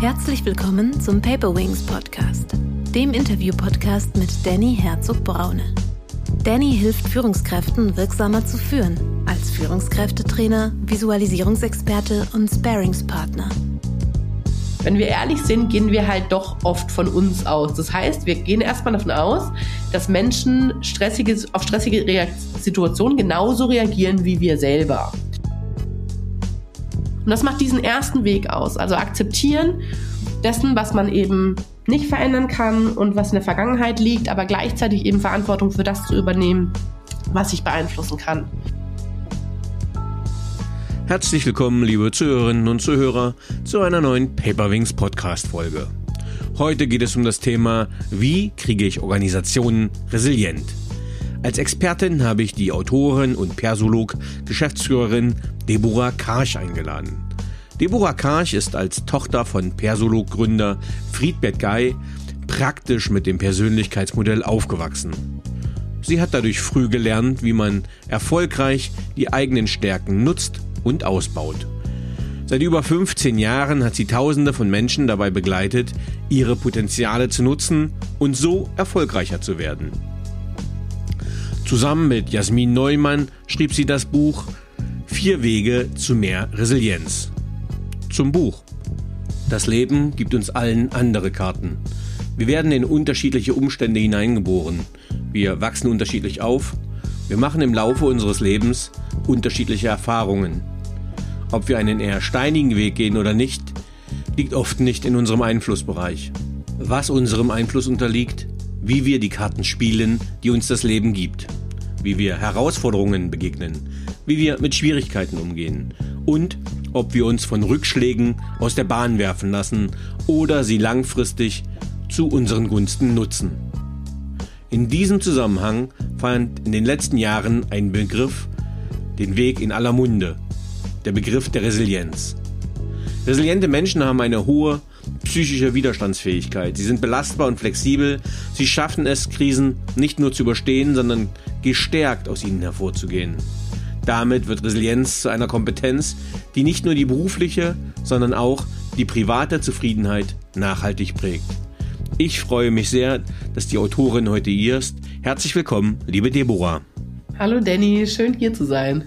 Herzlich willkommen zum Paper Wings Podcast, dem Interview-Podcast mit Danny Herzog-Braune. Danny hilft Führungskräften wirksamer zu führen, als Führungskräftetrainer, Visualisierungsexperte und Sparingspartner. Wenn wir ehrlich sind, gehen wir halt doch oft von uns aus. Das heißt, wir gehen erstmal davon aus, dass Menschen stressige, auf stressige Situationen genauso reagieren wie wir selber. Und das macht diesen ersten Weg aus. Also akzeptieren dessen, was man eben nicht verändern kann und was in der Vergangenheit liegt, aber gleichzeitig eben Verantwortung für das zu übernehmen, was ich beeinflussen kann. Herzlich willkommen, liebe Zuhörerinnen und Zuhörer, zu einer neuen Paperwings Podcast Folge. Heute geht es um das Thema, wie kriege ich Organisationen resilient? Als Expertin habe ich die Autorin und Persolog Geschäftsführerin Deborah Karch eingeladen. Deborah Karch ist als Tochter von Persolog-Gründer Friedbert Guy praktisch mit dem Persönlichkeitsmodell aufgewachsen. Sie hat dadurch früh gelernt, wie man erfolgreich die eigenen Stärken nutzt und ausbaut. Seit über 15 Jahren hat sie Tausende von Menschen dabei begleitet, ihre Potenziale zu nutzen und so erfolgreicher zu werden. Zusammen mit Jasmin Neumann schrieb sie das Buch Vier Wege zu mehr Resilienz. Zum Buch. Das Leben gibt uns allen andere Karten. Wir werden in unterschiedliche Umstände hineingeboren. Wir wachsen unterschiedlich auf. Wir machen im Laufe unseres Lebens unterschiedliche Erfahrungen. Ob wir einen eher steinigen Weg gehen oder nicht, liegt oft nicht in unserem Einflussbereich. Was unserem Einfluss unterliegt, wie wir die Karten spielen, die uns das Leben gibt, wie wir Herausforderungen begegnen, wie wir mit Schwierigkeiten umgehen und ob wir uns von Rückschlägen aus der Bahn werfen lassen oder sie langfristig zu unseren Gunsten nutzen. In diesem Zusammenhang fand in den letzten Jahren ein Begriff den Weg in aller Munde, der Begriff der Resilienz. Resiliente Menschen haben eine hohe psychische Widerstandsfähigkeit. Sie sind belastbar und flexibel. Sie schaffen es, Krisen nicht nur zu überstehen, sondern gestärkt aus ihnen hervorzugehen. Damit wird Resilienz zu einer Kompetenz, die nicht nur die berufliche, sondern auch die private Zufriedenheit nachhaltig prägt. Ich freue mich sehr, dass die Autorin heute hier ist. Herzlich willkommen, liebe Deborah. Hallo Danny, schön hier zu sein.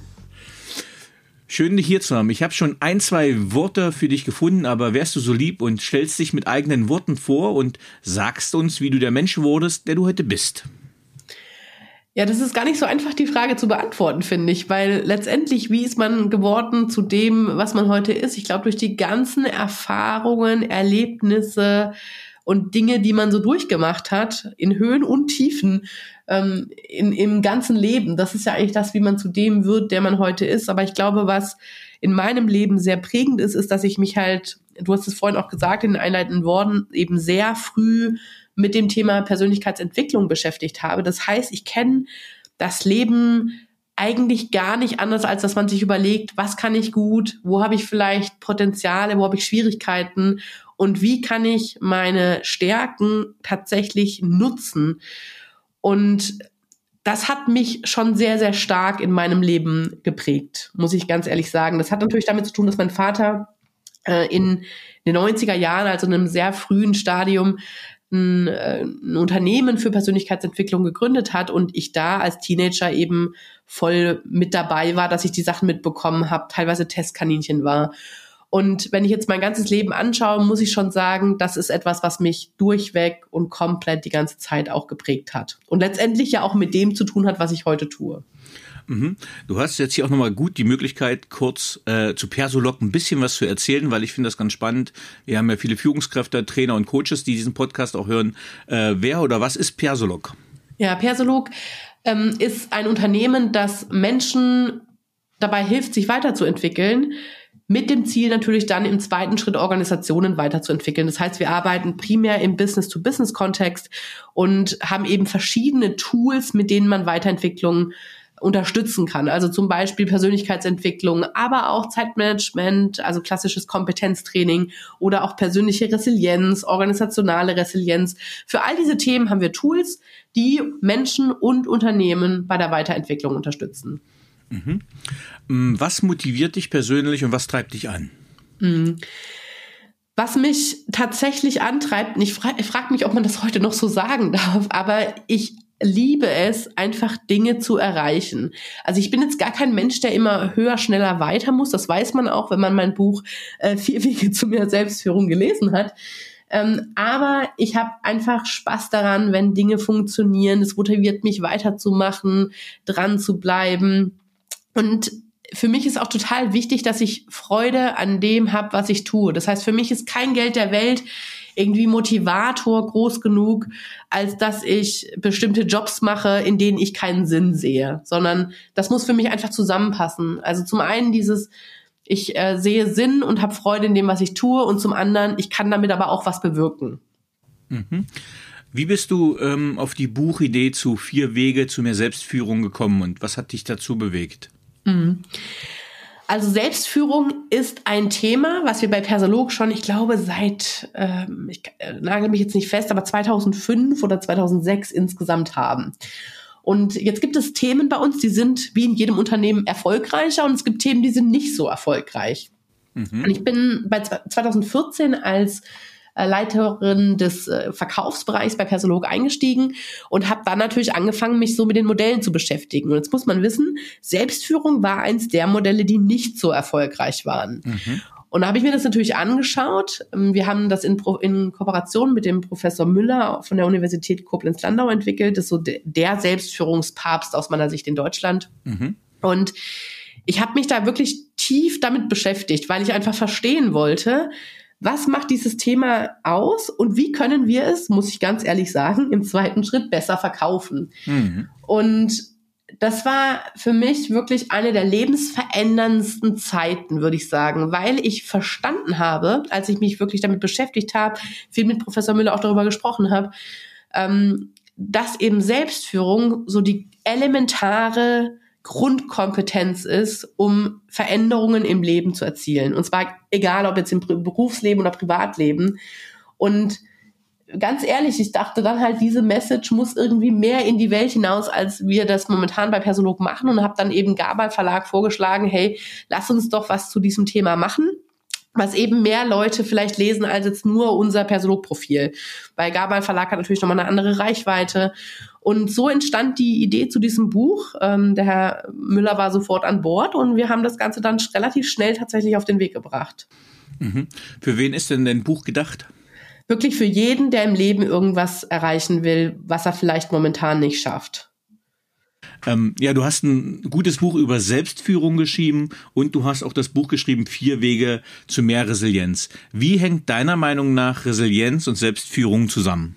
Schön, dich hier zu haben. Ich habe schon ein, zwei Worte für dich gefunden, aber wärst du so lieb und stellst dich mit eigenen Worten vor und sagst uns, wie du der Mensch wurdest, der du heute bist? Ja, das ist gar nicht so einfach, die Frage zu beantworten, finde ich, weil letztendlich, wie ist man geworden zu dem, was man heute ist? Ich glaube, durch die ganzen Erfahrungen, Erlebnisse und Dinge, die man so durchgemacht hat, in Höhen und Tiefen, ähm, in, im ganzen Leben. Das ist ja eigentlich das, wie man zu dem wird, der man heute ist. Aber ich glaube, was in meinem Leben sehr prägend ist, ist, dass ich mich halt, du hast es vorhin auch gesagt in den einleitenden Worten, eben sehr früh mit dem Thema Persönlichkeitsentwicklung beschäftigt habe. Das heißt, ich kenne das Leben eigentlich gar nicht anders, als dass man sich überlegt, was kann ich gut, wo habe ich vielleicht Potenziale, wo habe ich Schwierigkeiten und wie kann ich meine Stärken tatsächlich nutzen. Und das hat mich schon sehr, sehr stark in meinem Leben geprägt, muss ich ganz ehrlich sagen. Das hat natürlich damit zu tun, dass mein Vater äh, in den 90er Jahren, also in einem sehr frühen Stadium, ein, äh, ein Unternehmen für Persönlichkeitsentwicklung gegründet hat und ich da als Teenager eben voll mit dabei war, dass ich die Sachen mitbekommen habe, teilweise Testkaninchen war. Und wenn ich jetzt mein ganzes Leben anschaue, muss ich schon sagen, das ist etwas, was mich durchweg und komplett die ganze Zeit auch geprägt hat. Und letztendlich ja auch mit dem zu tun hat, was ich heute tue. Mhm. Du hast jetzt hier auch nochmal gut die Möglichkeit, kurz äh, zu Persolog ein bisschen was zu erzählen, weil ich finde das ganz spannend. Wir haben ja viele Führungskräfte, Trainer und Coaches, die diesen Podcast auch hören. Äh, wer oder was ist Persolog? Ja, Persolog ähm, ist ein Unternehmen, das Menschen dabei hilft, sich weiterzuentwickeln mit dem Ziel natürlich dann im zweiten Schritt Organisationen weiterzuentwickeln. Das heißt, wir arbeiten primär im Business-to-Business-Kontext und haben eben verschiedene Tools, mit denen man Weiterentwicklung unterstützen kann. Also zum Beispiel Persönlichkeitsentwicklung, aber auch Zeitmanagement, also klassisches Kompetenztraining oder auch persönliche Resilienz, organisationale Resilienz. Für all diese Themen haben wir Tools, die Menschen und Unternehmen bei der Weiterentwicklung unterstützen. Mhm. Mm, was motiviert dich persönlich und was treibt dich an? Mhm. Was mich tatsächlich antreibt, ich, fra ich frage mich, ob man das heute noch so sagen darf, aber ich liebe es, einfach Dinge zu erreichen. Also ich bin jetzt gar kein Mensch, der immer höher, schneller, weiter muss. Das weiß man auch, wenn man mein Buch äh, Vier Wege zu mehr Selbstführung gelesen hat. Ähm, aber ich habe einfach Spaß daran, wenn Dinge funktionieren. Es motiviert mich weiterzumachen, dran zu bleiben. Und für mich ist auch total wichtig, dass ich Freude an dem habe, was ich tue. Das heißt, für mich ist kein Geld der Welt irgendwie Motivator groß genug, als dass ich bestimmte Jobs mache, in denen ich keinen Sinn sehe, sondern das muss für mich einfach zusammenpassen. Also zum einen dieses ich äh, sehe Sinn und habe Freude in dem, was ich tue und zum anderen, ich kann damit aber auch was bewirken. Mhm. Wie bist du ähm, auf die Buchidee zu Vier Wege zu mehr Selbstführung gekommen und was hat dich dazu bewegt? Mhm. Also Selbstführung ist ein Thema, was wir bei Persolog schon, ich glaube, seit, ähm, ich äh, nagel mich jetzt nicht fest, aber 2005 oder 2006 insgesamt haben. Und jetzt gibt es Themen bei uns, die sind wie in jedem Unternehmen erfolgreicher und es gibt Themen, die sind nicht so erfolgreich. Mhm. Und ich bin bei 2014 als Leiterin des äh, Verkaufsbereichs bei Persolog eingestiegen und habe dann natürlich angefangen, mich so mit den Modellen zu beschäftigen. Und jetzt muss man wissen, Selbstführung war eins der Modelle, die nicht so erfolgreich waren. Mhm. Und da habe ich mir das natürlich angeschaut. Ähm, wir haben das in, Pro in Kooperation mit dem Professor Müller von der Universität Koblenz-Landau entwickelt. Das ist so de der Selbstführungspapst aus meiner Sicht in Deutschland. Mhm. Und ich habe mich da wirklich tief damit beschäftigt, weil ich einfach verstehen wollte, was macht dieses Thema aus und wie können wir es, muss ich ganz ehrlich sagen, im zweiten Schritt besser verkaufen. Mhm. Und das war für mich wirklich eine der lebensveränderndsten Zeiten, würde ich sagen, weil ich verstanden habe, als ich mich wirklich damit beschäftigt habe, viel mit Professor Müller auch darüber gesprochen habe, ähm, dass eben Selbstführung so die elementare Grundkompetenz ist, um Veränderungen im Leben zu erzielen. Und zwar egal, ob jetzt im Berufsleben oder Privatleben. Und ganz ehrlich, ich dachte dann halt, diese Message muss irgendwie mehr in die Welt hinaus, als wir das momentan bei Personolog machen und habe dann eben Gabal Verlag vorgeschlagen, hey, lass uns doch was zu diesem Thema machen was eben mehr Leute vielleicht lesen als jetzt nur unser Personalprofil. Weil Gabal Verlag hat natürlich nochmal eine andere Reichweite. Und so entstand die Idee zu diesem Buch. Ähm, der Herr Müller war sofort an Bord und wir haben das Ganze dann relativ schnell tatsächlich auf den Weg gebracht. Mhm. Für wen ist denn dein Buch gedacht? wirklich für jeden, der im Leben irgendwas erreichen will, was er vielleicht momentan nicht schafft. Ähm, ja, du hast ein gutes Buch über Selbstführung geschrieben und du hast auch das Buch geschrieben, Vier Wege zu mehr Resilienz. Wie hängt deiner Meinung nach Resilienz und Selbstführung zusammen?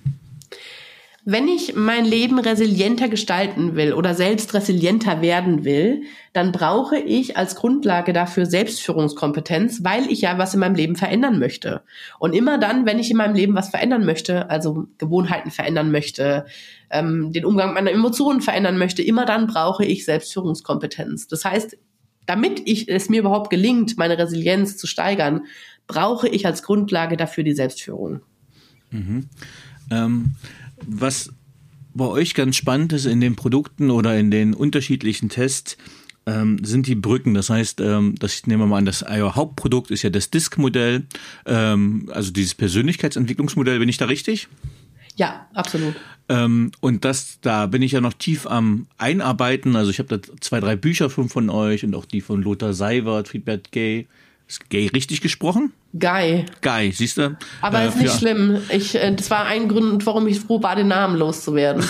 Wenn ich mein Leben resilienter gestalten will oder selbst resilienter werden will, dann brauche ich als Grundlage dafür Selbstführungskompetenz, weil ich ja was in meinem Leben verändern möchte. Und immer dann, wenn ich in meinem Leben was verändern möchte, also Gewohnheiten verändern möchte, ähm, den Umgang meiner Emotionen verändern möchte, immer dann brauche ich Selbstführungskompetenz. Das heißt, damit ich es mir überhaupt gelingt, meine Resilienz zu steigern, brauche ich als Grundlage dafür die Selbstführung. Mhm. Ähm was bei euch ganz spannend ist in den Produkten oder in den unterschiedlichen Tests, ähm, sind die Brücken. Das heißt, ähm, das ich nehme mal an, das euer Hauptprodukt ist ja das Disk-Modell, ähm, also dieses Persönlichkeitsentwicklungsmodell. Bin ich da richtig? Ja, absolut. Ähm, und das, da bin ich ja noch tief am Einarbeiten. Also ich habe da zwei, drei Bücher von, von euch und auch die von Lothar Seiwert, Friedbert Gay. Ist Gay richtig gesprochen? Guy. Guy, siehst du? Aber äh, ist nicht schlimm. Ich, äh, das war ein Grund, warum ich froh war, den Namen loszuwerden.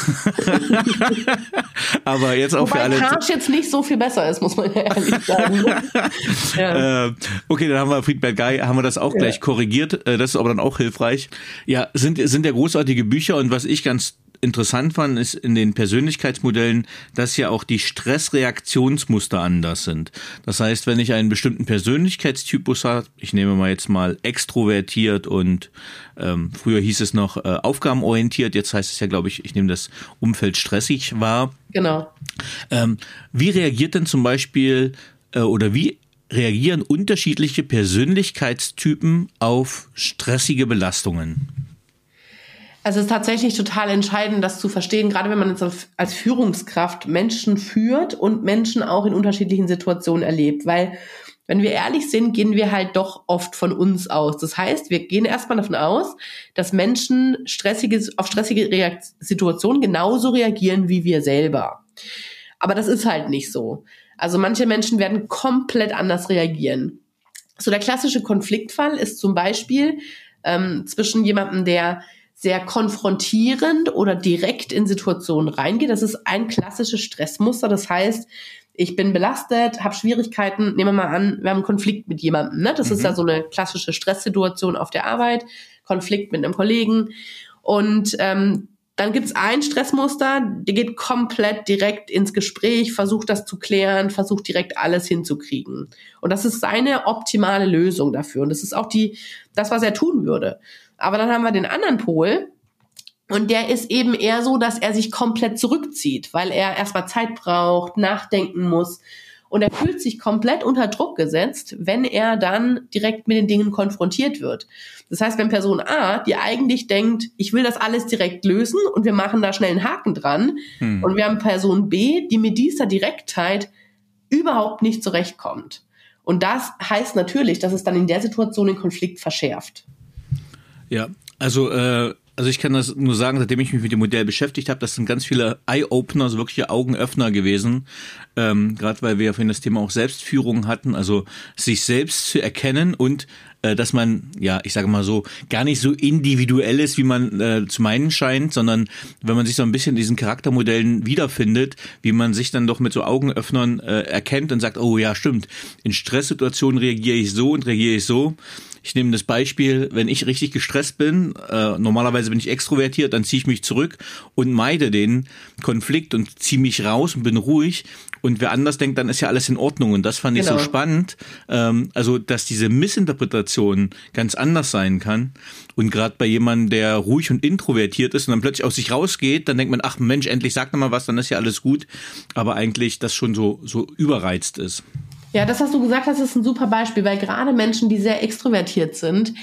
Aber jetzt auch Wobei für alle. Karsch jetzt nicht so viel besser ist, muss man ehrlich sagen. ja. äh, okay, dann haben wir Friedbert Guy, haben wir das auch ja. gleich korrigiert. Äh, das ist aber dann auch hilfreich. Ja, sind, sind ja großartige Bücher und was ich ganz interessant fand, ist in den Persönlichkeitsmodellen, dass ja auch die Stressreaktionsmuster anders sind. Das heißt, wenn ich einen bestimmten Persönlichkeitstypus habe, ich nehme mal jetzt mal extrovertiert und ähm, früher hieß es noch äh, aufgabenorientiert, jetzt heißt es ja, glaube ich, ich nehme das Umfeld stressig wahr. Genau. Ähm, wie reagiert denn zum Beispiel äh, oder wie reagieren unterschiedliche Persönlichkeitstypen auf stressige Belastungen? Also es ist tatsächlich total entscheidend, das zu verstehen, gerade wenn man jetzt als Führungskraft Menschen führt und Menschen auch in unterschiedlichen Situationen erlebt, weil wenn wir ehrlich sind, gehen wir halt doch oft von uns aus. Das heißt, wir gehen erstmal davon aus, dass Menschen stressige, auf stressige Reakt Situationen genauso reagieren wie wir selber. Aber das ist halt nicht so. Also manche Menschen werden komplett anders reagieren. So der klassische Konfliktfall ist zum Beispiel ähm, zwischen jemandem, der sehr konfrontierend oder direkt in Situationen reingeht. Das ist ein klassisches Stressmuster. Das heißt, ich bin belastet, habe Schwierigkeiten, nehmen wir mal an, wir haben einen Konflikt mit jemandem. Ne? Das mhm. ist ja so eine klassische Stresssituation auf der Arbeit, Konflikt mit einem Kollegen. Und ähm, dann gibt's ein Stressmuster, der geht komplett direkt ins Gespräch, versucht das zu klären, versucht direkt alles hinzukriegen. Und das ist seine optimale Lösung dafür. Und das ist auch die, das, was er tun würde. Aber dann haben wir den anderen Pol, und der ist eben eher so, dass er sich komplett zurückzieht, weil er erstmal Zeit braucht, nachdenken muss. Und er fühlt sich komplett unter Druck gesetzt, wenn er dann direkt mit den Dingen konfrontiert wird. Das heißt, wenn Person A, die eigentlich denkt, ich will das alles direkt lösen und wir machen da schnell einen Haken dran, hm. und wir haben Person B, die mit dieser Direktheit überhaupt nicht zurechtkommt. Und das heißt natürlich, dass es dann in der Situation den Konflikt verschärft. Ja, also äh, also ich kann das nur sagen, seitdem ich mich mit dem Modell beschäftigt habe, das sind ganz viele Eye-Opener, so wirkliche Augenöffner gewesen. Ähm, Gerade weil wir ja vorhin das Thema auch Selbstführung hatten, also sich selbst zu erkennen und äh, dass man, ja, ich sage mal so, gar nicht so individuell ist, wie man äh, zu meinen scheint, sondern wenn man sich so ein bisschen in diesen Charaktermodellen wiederfindet, wie man sich dann doch mit so Augenöffnern äh, erkennt und sagt, oh ja, stimmt, in Stresssituationen reagiere ich so und reagiere ich so. Ich nehme das Beispiel, wenn ich richtig gestresst bin, äh, normalerweise bin ich extrovertiert, dann ziehe ich mich zurück und meide den Konflikt und ziehe mich raus und bin ruhig. Und wer anders denkt, dann ist ja alles in Ordnung. Und das fand genau. ich so genau. spannend. Ähm, also, dass diese Missinterpretation ganz anders sein kann. Und gerade bei jemandem, der ruhig und introvertiert ist und dann plötzlich aus sich rausgeht, dann denkt man, ach Mensch, endlich sagt er mal was, dann ist ja alles gut. Aber eigentlich das schon so, so überreizt ist. Ja, das, was du gesagt hast, ist ein super Beispiel, weil gerade Menschen, die sehr extrovertiert sind,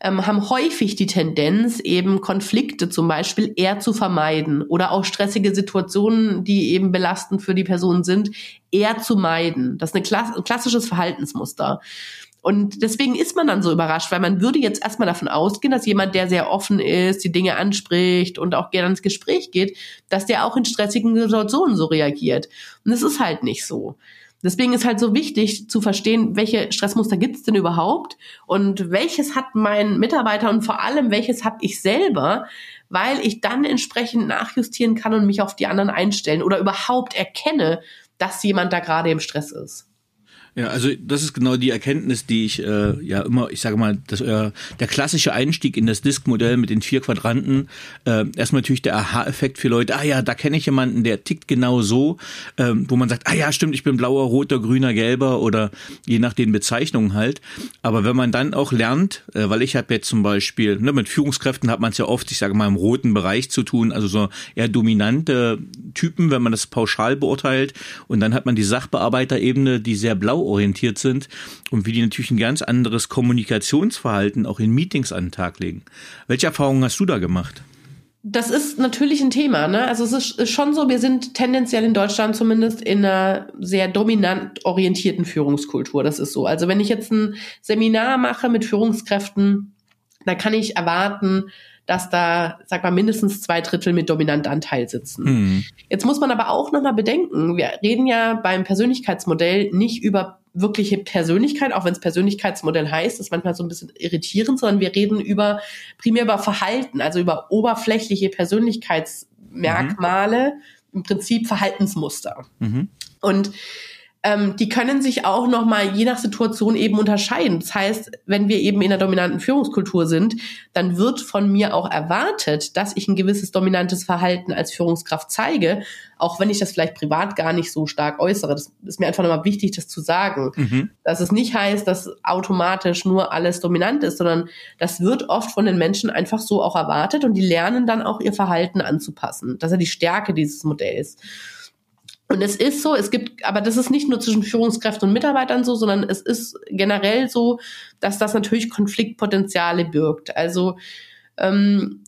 ähm, haben häufig die Tendenz, eben Konflikte zum Beispiel eher zu vermeiden oder auch stressige Situationen, die eben belastend für die Person sind, eher zu meiden. Das ist eine Klass ein klassisches Verhaltensmuster. Und deswegen ist man dann so überrascht, weil man würde jetzt erstmal davon ausgehen, dass jemand, der sehr offen ist, die Dinge anspricht und auch gerne ins Gespräch geht, dass der auch in stressigen Situationen so reagiert. Und es ist halt nicht so. Deswegen ist halt so wichtig zu verstehen, welche Stressmuster gibt es denn überhaupt und welches hat mein Mitarbeiter und vor allem welches habe ich selber, weil ich dann entsprechend nachjustieren kann und mich auf die anderen einstellen oder überhaupt erkenne, dass jemand da gerade im Stress ist. Ja, also das ist genau die Erkenntnis, die ich äh, ja immer, ich sage mal, dass äh, der klassische Einstieg in das Disk-Modell mit den vier Quadranten, äh, erstmal natürlich der Aha-Effekt für Leute, ah ja, da kenne ich jemanden, der tickt genau so, äh, wo man sagt, ah ja, stimmt, ich bin blauer, roter, grüner, gelber oder je nach den Bezeichnungen halt. Aber wenn man dann auch lernt, äh, weil ich habe jetzt zum Beispiel, ne, mit Führungskräften hat man es ja oft, ich sage mal, im roten Bereich zu tun, also so eher dominante Typen, wenn man das pauschal beurteilt. Und dann hat man die Sachbearbeiterebene, die sehr blau orientiert sind und wie die natürlich ein ganz anderes Kommunikationsverhalten auch in Meetings an den Tag legen. Welche Erfahrungen hast du da gemacht? Das ist natürlich ein Thema. Ne? Also es ist schon so, wir sind tendenziell in Deutschland zumindest in einer sehr dominant orientierten Führungskultur. Das ist so. Also wenn ich jetzt ein Seminar mache mit Führungskräften, dann kann ich erwarten, dass da, sag mal, mindestens zwei Drittel mit Dominantanteil sitzen. Mhm. Jetzt muss man aber auch nochmal bedenken, wir reden ja beim Persönlichkeitsmodell nicht über wirkliche Persönlichkeit, auch wenn es Persönlichkeitsmodell heißt, ist manchmal so ein bisschen irritierend, sondern wir reden über primär über Verhalten, also über oberflächliche Persönlichkeitsmerkmale, mhm. im Prinzip Verhaltensmuster. Mhm. Und ähm, die können sich auch nochmal je nach Situation eben unterscheiden. Das heißt, wenn wir eben in der dominanten Führungskultur sind, dann wird von mir auch erwartet, dass ich ein gewisses dominantes Verhalten als Führungskraft zeige, auch wenn ich das vielleicht privat gar nicht so stark äußere. Das ist mir einfach nochmal wichtig, das zu sagen. Mhm. Dass es nicht heißt, dass automatisch nur alles dominant ist, sondern das wird oft von den Menschen einfach so auch erwartet und die lernen dann auch ihr Verhalten anzupassen. Das ist ja die Stärke dieses Modells. Und es ist so, es gibt, aber das ist nicht nur zwischen Führungskräften und Mitarbeitern so, sondern es ist generell so, dass das natürlich Konfliktpotenziale birgt. Also ähm,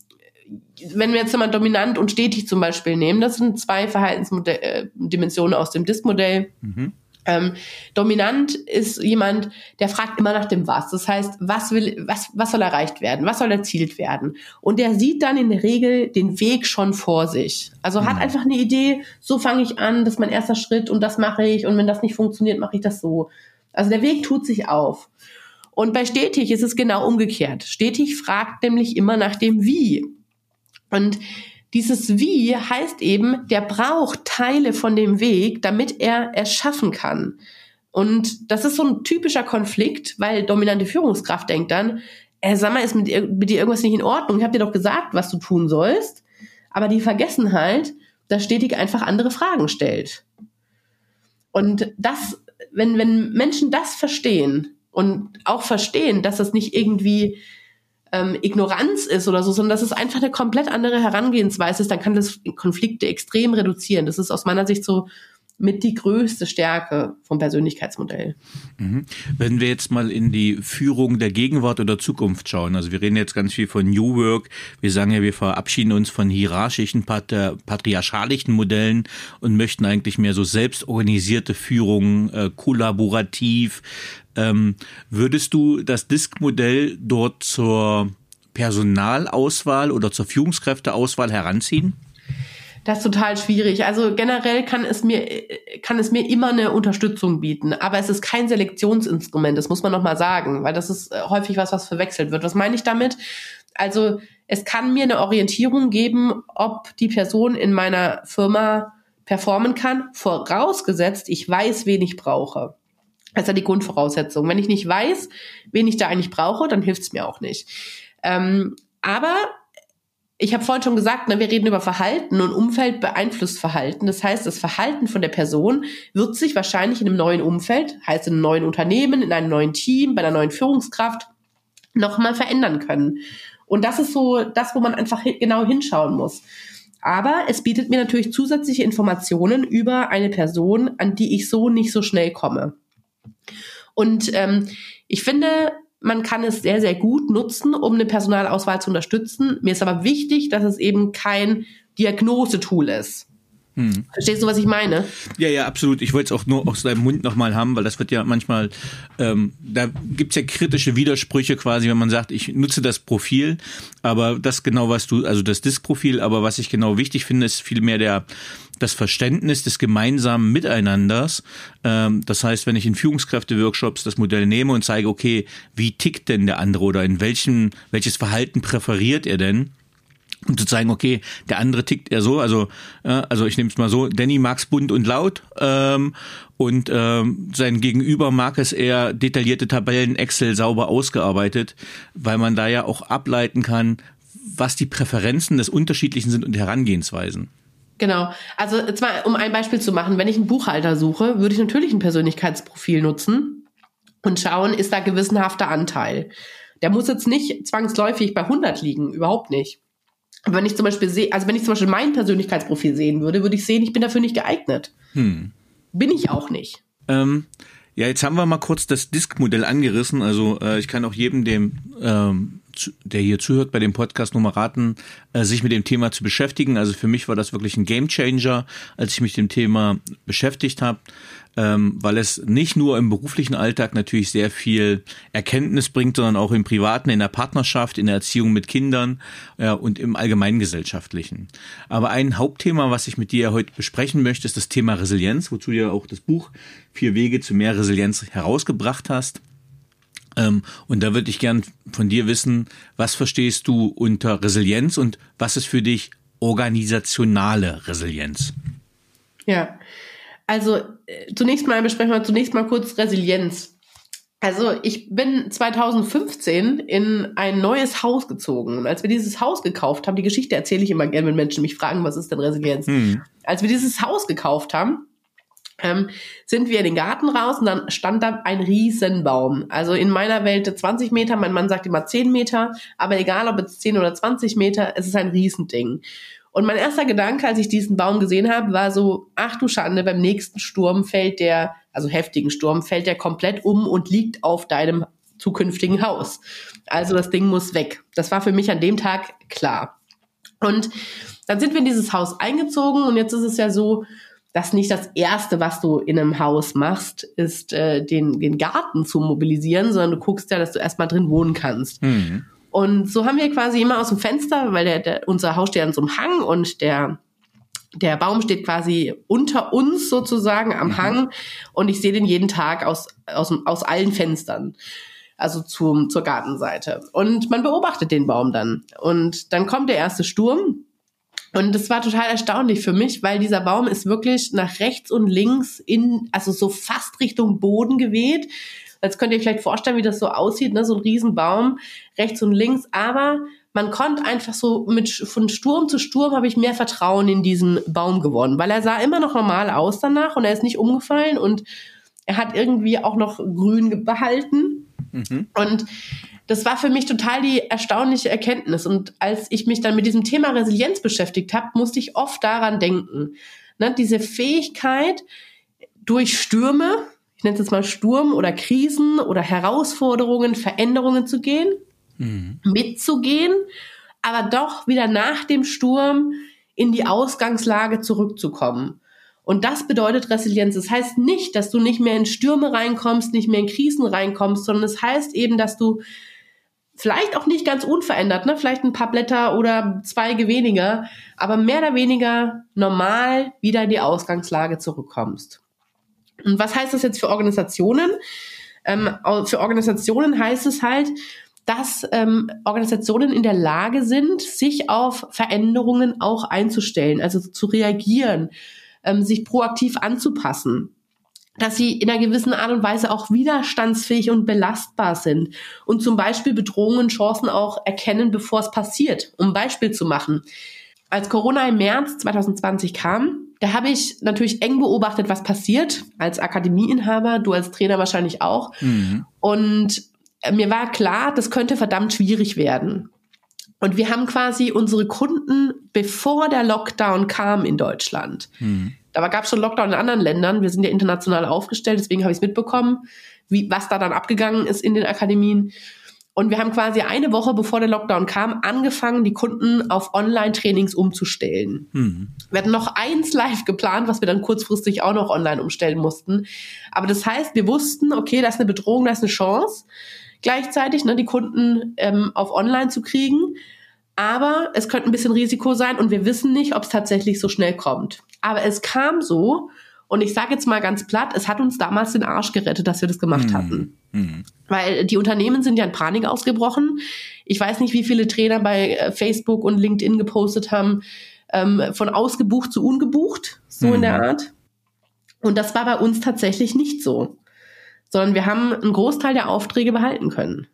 wenn wir jetzt mal dominant und stetig zum Beispiel nehmen, das sind zwei Verhaltensdimensionen aus dem DISC-Modell. Mhm. Ähm, dominant ist jemand, der fragt immer nach dem Was. Das heißt, was will, was, was soll erreicht werden? Was soll erzielt werden? Und der sieht dann in der Regel den Weg schon vor sich. Also mhm. hat einfach eine Idee, so fange ich an, das ist mein erster Schritt und das mache ich und wenn das nicht funktioniert, mache ich das so. Also der Weg tut sich auf. Und bei stetig ist es genau umgekehrt. Stetig fragt nämlich immer nach dem Wie. Und dieses Wie heißt eben, der braucht Teile von dem Weg, damit er es schaffen kann. Und das ist so ein typischer Konflikt, weil dominante Führungskraft denkt dann, äh, sag mal, ist mit, mit dir irgendwas nicht in Ordnung? Ich habe dir doch gesagt, was du tun sollst. Aber die vergessen halt, dass stetig einfach andere Fragen stellt. Und das, wenn, wenn Menschen das verstehen und auch verstehen, dass das nicht irgendwie ähm, Ignoranz ist oder so, sondern dass es einfach eine komplett andere Herangehensweise ist, dann kann das Konflikte extrem reduzieren. Das ist aus meiner Sicht so mit die größte Stärke vom Persönlichkeitsmodell. Mhm. Wenn wir jetzt mal in die Führung der Gegenwart oder Zukunft schauen, also wir reden jetzt ganz viel von New Work, wir sagen ja, wir verabschieden uns von hierarchischen, patriarchalischen Modellen und möchten eigentlich mehr so selbstorganisierte Führung, äh, kollaborativ, ähm, würdest du das Disk-Modell dort zur Personalauswahl oder zur Führungskräfteauswahl heranziehen? Das ist total schwierig. Also generell kann es mir, kann es mir immer eine Unterstützung bieten. Aber es ist kein Selektionsinstrument. Das muss man nochmal sagen, weil das ist äh, häufig was, was verwechselt wird. Was meine ich damit? Also es kann mir eine Orientierung geben, ob die Person in meiner Firma performen kann, vorausgesetzt, ich weiß, wen ich brauche. Das ist ja die Grundvoraussetzung. Wenn ich nicht weiß, wen ich da eigentlich brauche, dann hilft es mir auch nicht. Ähm, aber ich habe vorhin schon gesagt, ne, wir reden über Verhalten und Umfeld beeinflusst Verhalten. Das heißt, das Verhalten von der Person wird sich wahrscheinlich in einem neuen Umfeld, heißt in einem neuen Unternehmen, in einem neuen Team, bei einer neuen Führungskraft nochmal verändern können. Und das ist so das, wo man einfach genau hinschauen muss. Aber es bietet mir natürlich zusätzliche Informationen über eine Person, an die ich so nicht so schnell komme. Und ähm, ich finde, man kann es sehr, sehr gut nutzen, um eine Personalauswahl zu unterstützen. Mir ist aber wichtig, dass es eben kein Diagnosetool ist. Hm. Verstehst du, was ich meine? Ja, ja, absolut. Ich wollte es auch nur aus deinem Mund nochmal haben, weil das wird ja manchmal, ähm, da gibt's ja kritische Widersprüche quasi, wenn man sagt, ich nutze das Profil, aber das genau, was du, also das Disk-Profil, aber was ich genau wichtig finde, ist vielmehr der, das Verständnis des gemeinsamen Miteinanders. Ähm, das heißt, wenn ich in Führungskräfte-Workshops das Modell nehme und zeige, okay, wie tickt denn der andere oder in welchem, welches Verhalten präferiert er denn? Um zu zeigen, okay, der andere tickt eher so, also äh, also ich nehme es mal so, Danny mag's bunt und laut ähm, und ähm, sein Gegenüber mag es eher detaillierte Tabellen, Excel sauber ausgearbeitet, weil man da ja auch ableiten kann, was die Präferenzen des Unterschiedlichen sind und Herangehensweisen. Genau. Also zwar, um ein Beispiel zu machen, wenn ich einen Buchhalter suche, würde ich natürlich ein Persönlichkeitsprofil nutzen und schauen, ist da gewissenhafter Anteil. Der muss jetzt nicht zwangsläufig bei 100 liegen, überhaupt nicht wenn ich zum Beispiel sehe, also wenn ich zum Beispiel mein Persönlichkeitsprofil sehen würde, würde ich sehen, ich bin dafür nicht geeignet. Hm. Bin ich auch nicht. Ähm, ja, jetzt haben wir mal kurz das Disk-Modell angerissen. Also äh, ich kann auch jedem, dem, ähm, der hier zuhört, bei dem Podcast nur mal raten, äh, sich mit dem Thema zu beschäftigen. Also für mich war das wirklich ein Gamechanger, als ich mich dem Thema beschäftigt habe ähm, weil es nicht nur im beruflichen Alltag natürlich sehr viel Erkenntnis bringt, sondern auch im privaten, in der Partnerschaft, in der Erziehung mit Kindern ja, und im allgemeingesellschaftlichen. Aber ein Hauptthema, was ich mit dir heute besprechen möchte, ist das Thema Resilienz, wozu du ja auch das Buch Vier Wege zu mehr Resilienz herausgebracht hast. Ähm, und da würde ich gern von dir wissen, was verstehst du unter Resilienz und was ist für dich organisationale Resilienz? Ja, also äh, zunächst mal besprechen wir zunächst mal kurz Resilienz. Also ich bin 2015 in ein neues Haus gezogen. Und als wir dieses Haus gekauft haben, die Geschichte erzähle ich immer gerne, wenn Menschen mich fragen, was ist denn Resilienz? Hm. Als wir dieses Haus gekauft haben, ähm, sind wir in den Garten raus und dann stand da ein Riesenbaum. Also in meiner Welt 20 Meter, mein Mann sagt immer 10 Meter, aber egal ob es 10 oder 20 Meter, es ist ein Riesending. Und mein erster Gedanke, als ich diesen Baum gesehen habe, war so, ach du Schande, beim nächsten Sturm fällt der, also heftigen Sturm, fällt der komplett um und liegt auf deinem zukünftigen Haus. Also das Ding muss weg. Das war für mich an dem Tag klar. Und dann sind wir in dieses Haus eingezogen und jetzt ist es ja so, das nicht das Erste, was du in einem Haus machst, ist, äh, den, den Garten zu mobilisieren, sondern du guckst ja, dass du erstmal drin wohnen kannst. Mhm. Und so haben wir quasi immer aus dem Fenster, weil der, der, unser Haus steht an so einem Hang und der, der Baum steht quasi unter uns sozusagen am mhm. Hang und ich sehe den jeden Tag aus, aus, aus allen Fenstern. Also zum, zur Gartenseite. Und man beobachtet den Baum dann. Und dann kommt der erste Sturm und das war total erstaunlich für mich, weil dieser Baum ist wirklich nach rechts und links in, also so fast Richtung Boden geweht. Jetzt könnt ihr euch vielleicht vorstellen, wie das so aussieht, ne? so ein Riesenbaum rechts und links. Aber man konnte einfach so mit von Sturm zu Sturm habe ich mehr Vertrauen in diesen Baum gewonnen, weil er sah immer noch normal aus danach und er ist nicht umgefallen und er hat irgendwie auch noch grün behalten. Mhm. Und das war für mich total die erstaunliche Erkenntnis. Und als ich mich dann mit diesem Thema Resilienz beschäftigt habe, musste ich oft daran denken. Ne, diese Fähigkeit, durch Stürme, ich nenne es jetzt mal Sturm oder Krisen oder Herausforderungen, Veränderungen zu gehen, mhm. mitzugehen, aber doch wieder nach dem Sturm in die Ausgangslage zurückzukommen. Und das bedeutet Resilienz. Das heißt nicht, dass du nicht mehr in Stürme reinkommst, nicht mehr in Krisen reinkommst, sondern es das heißt eben, dass du vielleicht auch nicht ganz unverändert, ne? vielleicht ein paar Blätter oder Zweige weniger, aber mehr oder weniger normal wieder in die Ausgangslage zurückkommst. Und was heißt das jetzt für Organisationen? Ähm, für Organisationen heißt es halt, dass ähm, Organisationen in der Lage sind, sich auf Veränderungen auch einzustellen, also zu reagieren, ähm, sich proaktiv anzupassen dass sie in einer gewissen Art und Weise auch widerstandsfähig und belastbar sind und zum Beispiel Bedrohungen, Chancen auch erkennen, bevor es passiert. Um ein Beispiel zu machen. Als Corona im März 2020 kam, da habe ich natürlich eng beobachtet, was passiert, als Akademieinhaber, du als Trainer wahrscheinlich auch. Mhm. Und äh, mir war klar, das könnte verdammt schwierig werden. Und wir haben quasi unsere Kunden, bevor der Lockdown kam in Deutschland, mhm da gab es schon Lockdown in anderen Ländern. Wir sind ja international aufgestellt, deswegen habe ich es mitbekommen, wie, was da dann abgegangen ist in den Akademien. Und wir haben quasi eine Woche, bevor der Lockdown kam, angefangen, die Kunden auf Online-Trainings umzustellen. Mhm. Wir hatten noch eins live geplant, was wir dann kurzfristig auch noch online umstellen mussten. Aber das heißt, wir wussten, okay, das ist eine Bedrohung, das ist eine Chance, gleichzeitig ne, die Kunden ähm, auf Online zu kriegen. Aber es könnte ein bisschen Risiko sein und wir wissen nicht, ob es tatsächlich so schnell kommt. Aber es kam so und ich sage jetzt mal ganz platt, es hat uns damals den Arsch gerettet, dass wir das gemacht mhm. hatten. Mhm. Weil die Unternehmen sind ja in Panik ausgebrochen. Ich weiß nicht, wie viele Trainer bei äh, Facebook und LinkedIn gepostet haben, ähm, von ausgebucht zu ungebucht, so mhm. in der mhm. Art. Und das war bei uns tatsächlich nicht so. Sondern wir haben einen Großteil der Aufträge behalten können.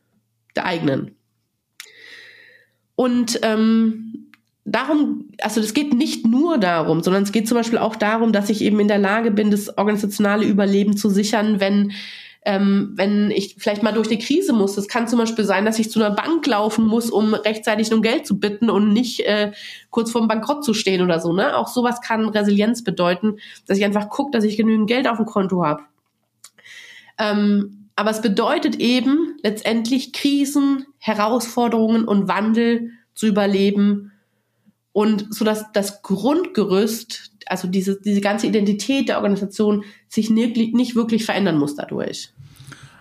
Der eigenen. Und ähm, darum, also es geht nicht nur darum, sondern es geht zum Beispiel auch darum, dass ich eben in der Lage bin, das organisationale Überleben zu sichern, wenn ähm, wenn ich vielleicht mal durch eine Krise muss. Das kann zum Beispiel sein, dass ich zu einer Bank laufen muss, um rechtzeitig um Geld zu bitten und nicht äh, kurz vorm Bankrott zu stehen oder so. Ne? Auch sowas kann Resilienz bedeuten, dass ich einfach gucke, dass ich genügend Geld auf dem Konto habe. Ähm, aber es bedeutet eben letztendlich Krisen, Herausforderungen und Wandel zu überleben und so dass das Grundgerüst, also diese, diese ganze Identität der Organisation sich nicht, wirklich verändern muss dadurch.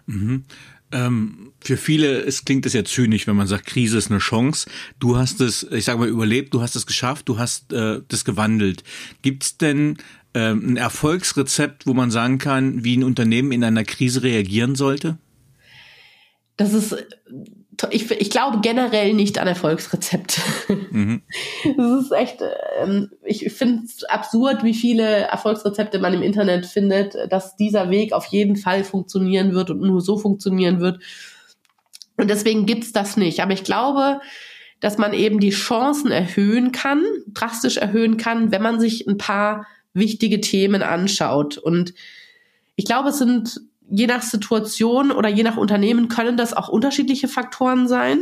Mhm. Ähm, für viele es klingt es ja zynisch, wenn man sagt, Krise ist eine Chance. Du hast es, ich sage mal, überlebt, du hast es geschafft, du hast äh, das gewandelt. Gibt's denn ähm, ein Erfolgsrezept, wo man sagen kann, wie ein Unternehmen in einer Krise reagieren sollte? Das ist, ich, ich glaube generell nicht an Erfolgsrezepte. Mhm. Das ist echt, ähm, ich finde es absurd, wie viele Erfolgsrezepte man im Internet findet, dass dieser Weg auf jeden Fall funktionieren wird und nur so funktionieren wird. Und deswegen gibt's das nicht. Aber ich glaube, dass man eben die Chancen erhöhen kann, drastisch erhöhen kann, wenn man sich ein paar wichtige Themen anschaut. Und ich glaube, es sind je nach Situation oder je nach Unternehmen können das auch unterschiedliche Faktoren sein.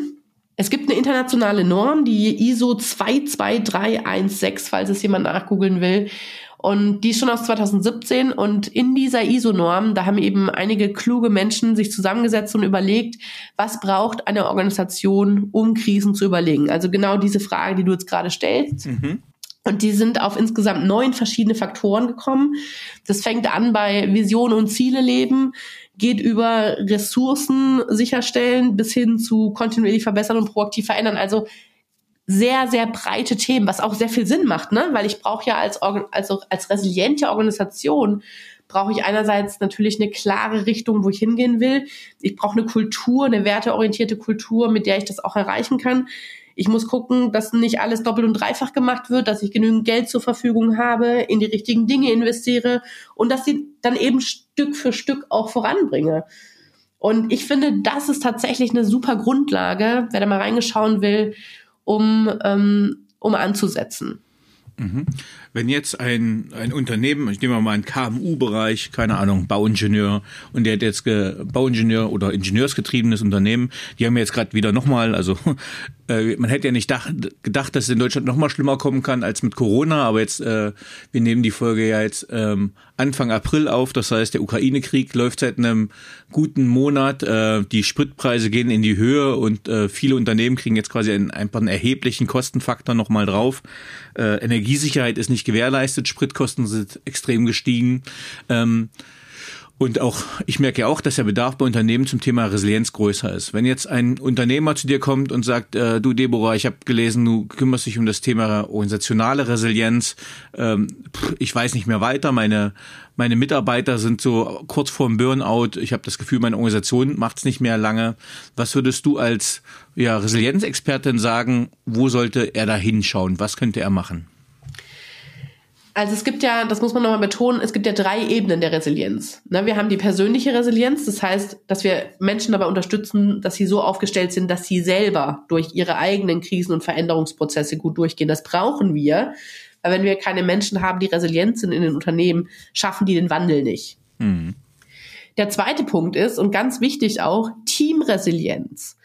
Es gibt eine internationale Norm, die ISO 22316, falls es jemand nachgoogeln will. Und die ist schon aus 2017. Und in dieser ISO-Norm, da haben eben einige kluge Menschen sich zusammengesetzt und überlegt, was braucht eine Organisation, um Krisen zu überlegen. Also genau diese Frage, die du jetzt gerade stellst. Mhm. Und die sind auf insgesamt neun verschiedene Faktoren gekommen. Das fängt an bei Vision und Ziele leben, geht über Ressourcen sicherstellen bis hin zu kontinuierlich verbessern und proaktiv verändern. Also sehr, sehr breite Themen, was auch sehr viel Sinn macht, ne? Weil ich brauche ja als, also als resiliente Organisation brauche ich einerseits natürlich eine klare Richtung, wo ich hingehen will. Ich brauche eine Kultur, eine werteorientierte Kultur, mit der ich das auch erreichen kann. Ich muss gucken, dass nicht alles doppelt und dreifach gemacht wird, dass ich genügend Geld zur Verfügung habe, in die richtigen Dinge investiere und dass sie dann eben Stück für Stück auch voranbringe. Und ich finde, das ist tatsächlich eine super Grundlage, wer da mal reingeschauen will, um, ähm, um anzusetzen. Mhm. Wenn jetzt ein, ein Unternehmen, ich nehme mal einen KMU-Bereich, keine Ahnung, Bauingenieur, und der hat jetzt Bauingenieur oder ingenieursgetriebenes Unternehmen, die haben jetzt gerade wieder nochmal, also äh, man hätte ja nicht dach, gedacht, dass es in Deutschland nochmal schlimmer kommen kann als mit Corona, aber jetzt, äh, wir nehmen die Folge ja jetzt ähm, Anfang April auf, das heißt, der Ukraine-Krieg läuft seit einem guten Monat, äh, die Spritpreise gehen in die Höhe und äh, viele Unternehmen kriegen jetzt quasi einen, einfach einen erheblichen Kostenfaktor nochmal drauf. Äh, Energiesicherheit ist nicht gewährleistet, Spritkosten sind extrem gestiegen. Ähm, und auch, ich merke ja auch, dass der Bedarf bei Unternehmen zum Thema Resilienz größer ist. Wenn jetzt ein Unternehmer zu dir kommt und sagt, äh, du Deborah, ich habe gelesen, du kümmerst dich um das Thema organisationale Resilienz, ähm, ich weiß nicht mehr weiter, meine, meine Mitarbeiter sind so kurz vorm Burnout, ich habe das Gefühl, meine Organisation macht es nicht mehr lange. Was würdest du als ja, Resilienzexpertin sagen, wo sollte er da hinschauen? Was könnte er machen? Also es gibt ja, das muss man nochmal betonen, es gibt ja drei Ebenen der Resilienz. Ne, wir haben die persönliche Resilienz, das heißt, dass wir Menschen dabei unterstützen, dass sie so aufgestellt sind, dass sie selber durch ihre eigenen Krisen und Veränderungsprozesse gut durchgehen. Das brauchen wir, weil wenn wir keine Menschen haben, die resilient sind in den Unternehmen, schaffen die den Wandel nicht. Mhm. Der zweite Punkt ist, und ganz wichtig auch, Teamresilienz.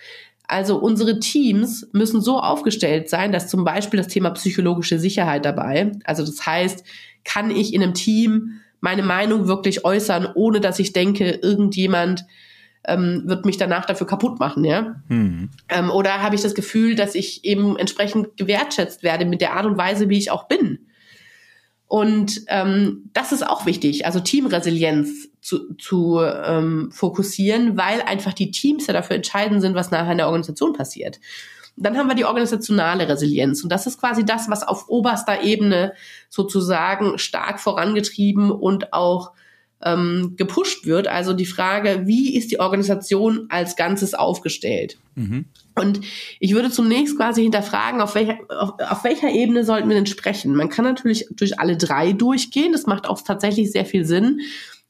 Also unsere Teams müssen so aufgestellt sein, dass zum Beispiel das Thema psychologische Sicherheit dabei, also das heißt, kann ich in einem Team meine Meinung wirklich äußern, ohne dass ich denke, irgendjemand ähm, wird mich danach dafür kaputt machen, ja? Mhm. Ähm, oder habe ich das Gefühl, dass ich eben entsprechend gewertschätzt werde mit der Art und Weise, wie ich auch bin? Und ähm, das ist auch wichtig, also Teamresilienz zu, zu ähm, fokussieren, weil einfach die Teams ja dafür entscheidend sind, was nachher in der Organisation passiert. Dann haben wir die organisationale Resilienz und das ist quasi das, was auf oberster Ebene sozusagen stark vorangetrieben und auch ähm, gepusht wird. Also die Frage, wie ist die Organisation als Ganzes aufgestellt? Mhm. Und ich würde zunächst quasi hinterfragen, auf welcher, auf, auf welcher Ebene sollten wir denn sprechen? Man kann natürlich durch alle drei durchgehen. Das macht auch tatsächlich sehr viel Sinn.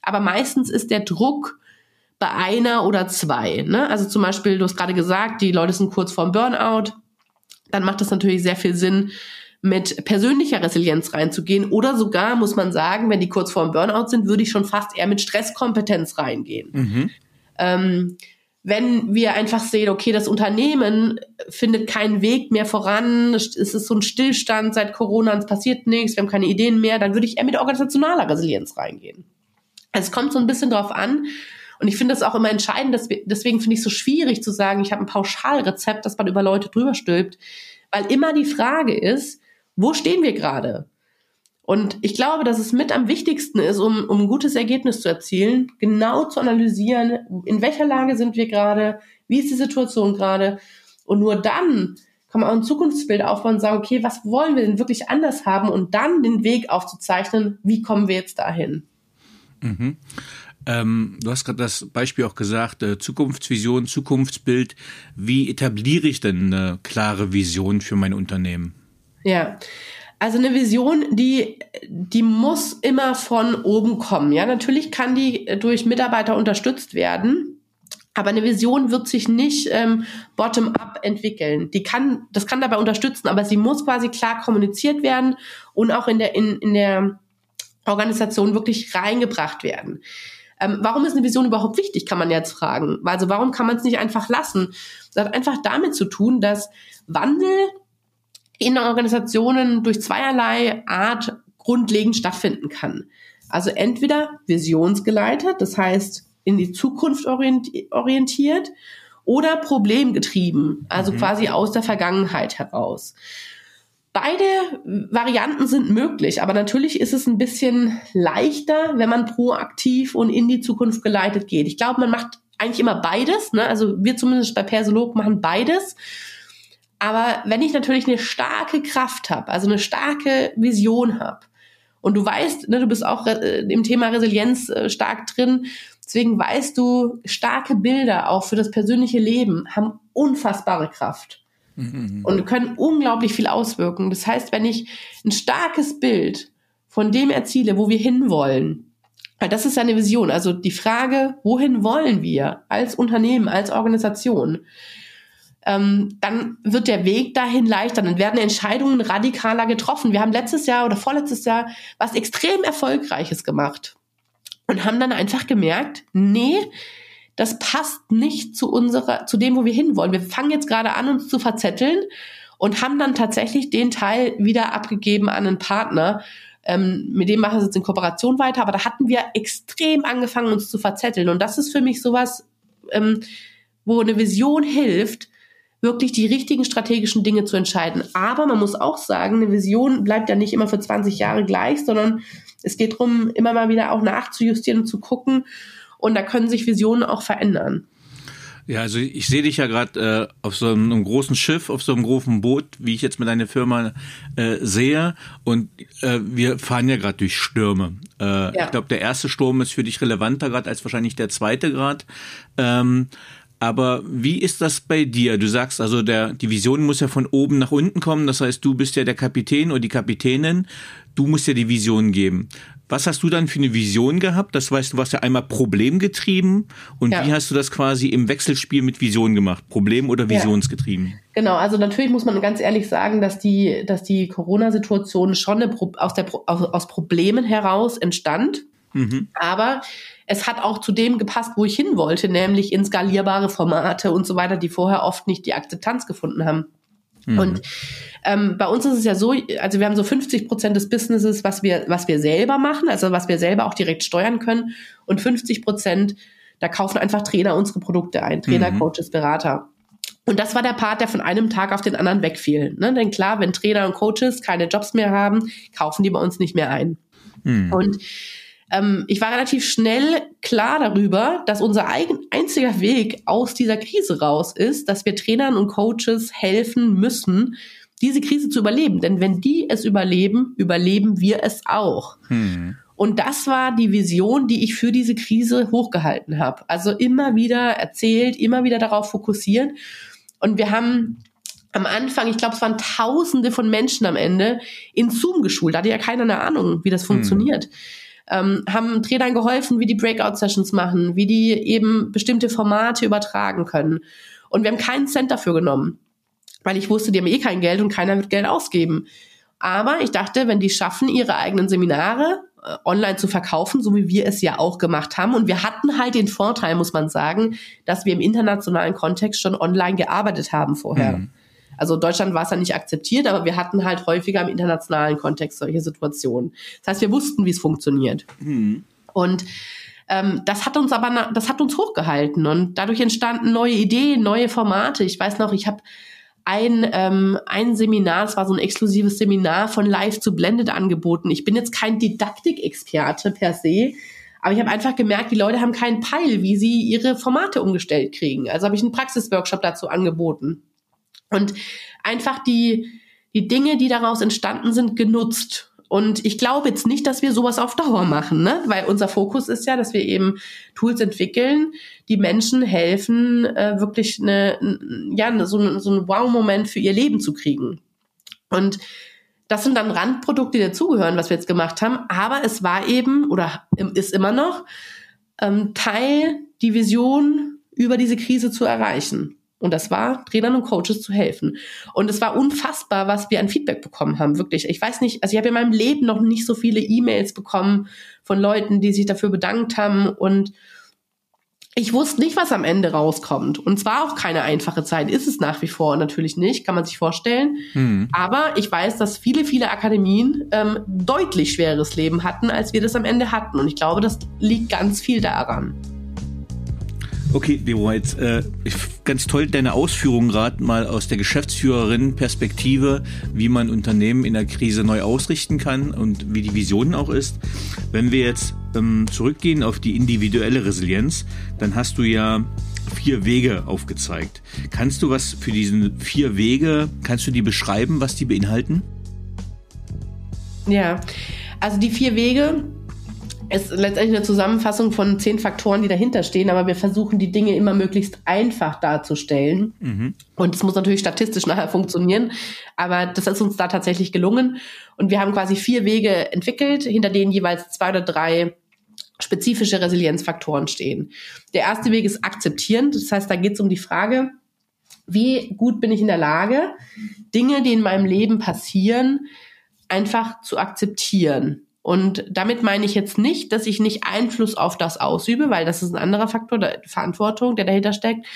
Aber meistens ist der Druck bei einer oder zwei. Ne? Also zum Beispiel, du hast gerade gesagt, die Leute sind kurz vorm Burnout. Dann macht es natürlich sehr viel Sinn, mit persönlicher Resilienz reinzugehen. Oder sogar, muss man sagen, wenn die kurz vorm Burnout sind, würde ich schon fast eher mit Stresskompetenz reingehen. Mhm. Ähm, wenn wir einfach sehen, okay, das Unternehmen findet keinen Weg mehr voran, es ist so ein Stillstand seit Corona, es passiert nichts, wir haben keine Ideen mehr, dann würde ich eher mit organisationaler Resilienz reingehen. Es kommt so ein bisschen drauf an. Und ich finde das auch immer entscheidend, dass wir, deswegen finde ich es so schwierig zu sagen, ich habe ein Pauschalrezept, das man über Leute drüber stülpt, weil immer die Frage ist, wo stehen wir gerade? Und ich glaube, dass es mit am wichtigsten ist, um, um ein gutes Ergebnis zu erzielen, genau zu analysieren, in welcher Lage sind wir gerade, wie ist die Situation gerade. Und nur dann kann man auch ein Zukunftsbild aufbauen und sagen, okay, was wollen wir denn wirklich anders haben und dann den Weg aufzuzeichnen, wie kommen wir jetzt dahin. Mhm. Ähm, du hast gerade das Beispiel auch gesagt, äh, Zukunftsvision, Zukunftsbild. Wie etabliere ich denn eine klare Vision für mein Unternehmen? Ja, also eine Vision, die, die muss immer von oben kommen. Ja, natürlich kann die durch Mitarbeiter unterstützt werden. Aber eine Vision wird sich nicht ähm, bottom-up entwickeln. Die kann, das kann dabei unterstützen, aber sie muss quasi klar kommuniziert werden und auch in der, in, in der Organisation wirklich reingebracht werden. Ähm, warum ist eine Vision überhaupt wichtig, kann man jetzt fragen. Also warum kann man es nicht einfach lassen? Das hat einfach damit zu tun, dass Wandel in Organisationen durch zweierlei Art grundlegend stattfinden kann. Also entweder visionsgeleitet, das heißt in die Zukunft orientiert, oder problemgetrieben, also mhm. quasi aus der Vergangenheit heraus. Beide Varianten sind möglich, aber natürlich ist es ein bisschen leichter, wenn man proaktiv und in die Zukunft geleitet geht. Ich glaube, man macht eigentlich immer beides. Ne? Also wir zumindest bei Persolog machen beides. Aber wenn ich natürlich eine starke Kraft habe, also eine starke Vision habe, und du weißt, ne, du bist auch äh, im Thema Resilienz äh, stark drin, deswegen weißt du, starke Bilder auch für das persönliche Leben haben unfassbare Kraft. Mhm. Und können unglaublich viel auswirken. Das heißt, wenn ich ein starkes Bild von dem erziele, wo wir hinwollen, weil das ist eine Vision. Also die Frage, wohin wollen wir als Unternehmen, als Organisation? Ähm, dann wird der Weg dahin leichter. Dann werden Entscheidungen radikaler getroffen. Wir haben letztes Jahr oder vorletztes Jahr was extrem Erfolgreiches gemacht und haben dann einfach gemerkt, nee, das passt nicht zu unserer, zu dem, wo wir hinwollen. Wir fangen jetzt gerade an, uns zu verzetteln und haben dann tatsächlich den Teil wieder abgegeben an einen Partner. Ähm, mit dem machen wir jetzt in Kooperation weiter, aber da hatten wir extrem angefangen, uns zu verzetteln. Und das ist für mich sowas, ähm, wo eine Vision hilft, wirklich die richtigen strategischen Dinge zu entscheiden. Aber man muss auch sagen, eine Vision bleibt ja nicht immer für 20 Jahre gleich, sondern es geht darum, immer mal wieder auch nachzujustieren und zu gucken, und da können sich Visionen auch verändern. Ja, also ich sehe dich ja gerade äh, auf so einem, einem, großen Schiff, auf so einem großen Boot, wie ich jetzt mit deiner Firma äh, sehe. Und äh, wir fahren ja gerade durch Stürme. Äh, ja. Ich glaube, der erste Sturm ist für dich relevanter gerade als wahrscheinlich der zweite Grad. Ähm, aber wie ist das bei dir? Du sagst also, der, die Vision muss ja von oben nach unten kommen. Das heißt, du bist ja der Kapitän oder die Kapitänin. Du musst ja die Vision geben. Was hast du dann für eine Vision gehabt? Das weißt du, warst ja einmal problemgetrieben. Und ja. wie hast du das quasi im Wechselspiel mit Vision gemacht? Problem oder visionsgetrieben? Ja. Genau, also natürlich muss man ganz ehrlich sagen, dass die, dass die Corona-Situation schon eine, aus, der, aus, aus Problemen heraus entstand. Mhm. Aber es hat auch zu dem gepasst, wo ich hin wollte, nämlich in skalierbare Formate und so weiter, die vorher oft nicht die Akzeptanz gefunden haben. Mhm. Und ähm, bei uns ist es ja so, also wir haben so 50 Prozent des Businesses, was wir, was wir selber machen, also was wir selber auch direkt steuern können. Und 50 Prozent, da kaufen einfach Trainer unsere Produkte ein. Trainer, mhm. Coaches, Berater. Und das war der Part, der von einem Tag auf den anderen wegfiel. Ne? Denn klar, wenn Trainer und Coaches keine Jobs mehr haben, kaufen die bei uns nicht mehr ein. Mhm. Und ähm, ich war relativ schnell klar darüber, dass unser eigen, einziger Weg aus dieser Krise raus ist, dass wir Trainern und Coaches helfen müssen, diese Krise zu überleben. Denn wenn die es überleben, überleben wir es auch. Hm. Und das war die Vision, die ich für diese Krise hochgehalten habe. Also immer wieder erzählt, immer wieder darauf fokussieren. Und wir haben am Anfang, ich glaube, es waren Tausende von Menschen am Ende in Zoom geschult. Da hatte ja keiner eine Ahnung, wie das hm. funktioniert. Hm. Ähm, haben Trainern geholfen, wie die Breakout-Sessions machen, wie die eben bestimmte Formate übertragen können. Und wir haben keinen Cent dafür genommen weil ich wusste, die haben eh kein Geld und keiner wird Geld ausgeben. Aber ich dachte, wenn die schaffen, ihre eigenen Seminare äh, online zu verkaufen, so wie wir es ja auch gemacht haben, und wir hatten halt den Vorteil, muss man sagen, dass wir im internationalen Kontext schon online gearbeitet haben vorher. Mhm. Also Deutschland war es ja nicht akzeptiert, aber wir hatten halt häufiger im internationalen Kontext solche Situationen. Das heißt, wir wussten, wie es funktioniert. Mhm. Und ähm, das hat uns aber, das hat uns hochgehalten und dadurch entstanden neue Ideen, neue Formate. Ich weiß noch, ich habe ein, ähm, ein Seminar, es war so ein exklusives Seminar von Live zu Blended angeboten. Ich bin jetzt kein Didaktikexperte per se, aber ich habe einfach gemerkt, die Leute haben keinen Peil, wie sie ihre Formate umgestellt kriegen. Also habe ich einen Praxisworkshop dazu angeboten. Und einfach die, die Dinge, die daraus entstanden sind, genutzt und ich glaube jetzt nicht, dass wir sowas auf Dauer machen, ne? weil unser Fokus ist ja, dass wir eben Tools entwickeln, die Menschen helfen, äh, wirklich eine, ja, so, so ein Wow-Moment für ihr Leben zu kriegen. Und das sind dann Randprodukte, die dazugehören, was wir jetzt gemacht haben. Aber es war eben oder ist immer noch ähm, Teil, die Vision über diese Krise zu erreichen. Und das war, Trainern und Coaches zu helfen. Und es war unfassbar, was wir an Feedback bekommen haben, wirklich. Ich weiß nicht, also ich habe in meinem Leben noch nicht so viele E-Mails bekommen von Leuten, die sich dafür bedankt haben. Und ich wusste nicht, was am Ende rauskommt. Und zwar auch keine einfache Zeit, ist es nach wie vor natürlich nicht, kann man sich vorstellen. Mhm. Aber ich weiß, dass viele, viele Akademien ähm, deutlich schweres Leben hatten, als wir das am Ende hatten. Und ich glaube, das liegt ganz viel daran. Okay, Debo, jetzt äh, ganz toll deine Ausführungen gerade mal aus der Geschäftsführerin-Perspektive, wie man Unternehmen in der Krise neu ausrichten kann und wie die Vision auch ist. Wenn wir jetzt ähm, zurückgehen auf die individuelle Resilienz, dann hast du ja vier Wege aufgezeigt. Kannst du was für diese vier Wege, kannst du die beschreiben, was die beinhalten? Ja, also die vier Wege ist letztendlich eine Zusammenfassung von zehn Faktoren, die dahinter stehen, aber wir versuchen die Dinge immer möglichst einfach darzustellen. Mhm. Und es muss natürlich statistisch nachher funktionieren, aber das ist uns da tatsächlich gelungen. Und wir haben quasi vier Wege entwickelt, hinter denen jeweils zwei oder drei spezifische Resilienzfaktoren stehen. Der erste Weg ist akzeptierend, das heißt, da geht es um die Frage, wie gut bin ich in der Lage, Dinge, die in meinem Leben passieren, einfach zu akzeptieren. Und damit meine ich jetzt nicht, dass ich nicht Einfluss auf das ausübe, weil das ist ein anderer Faktor, der Verantwortung, der dahinter steckt.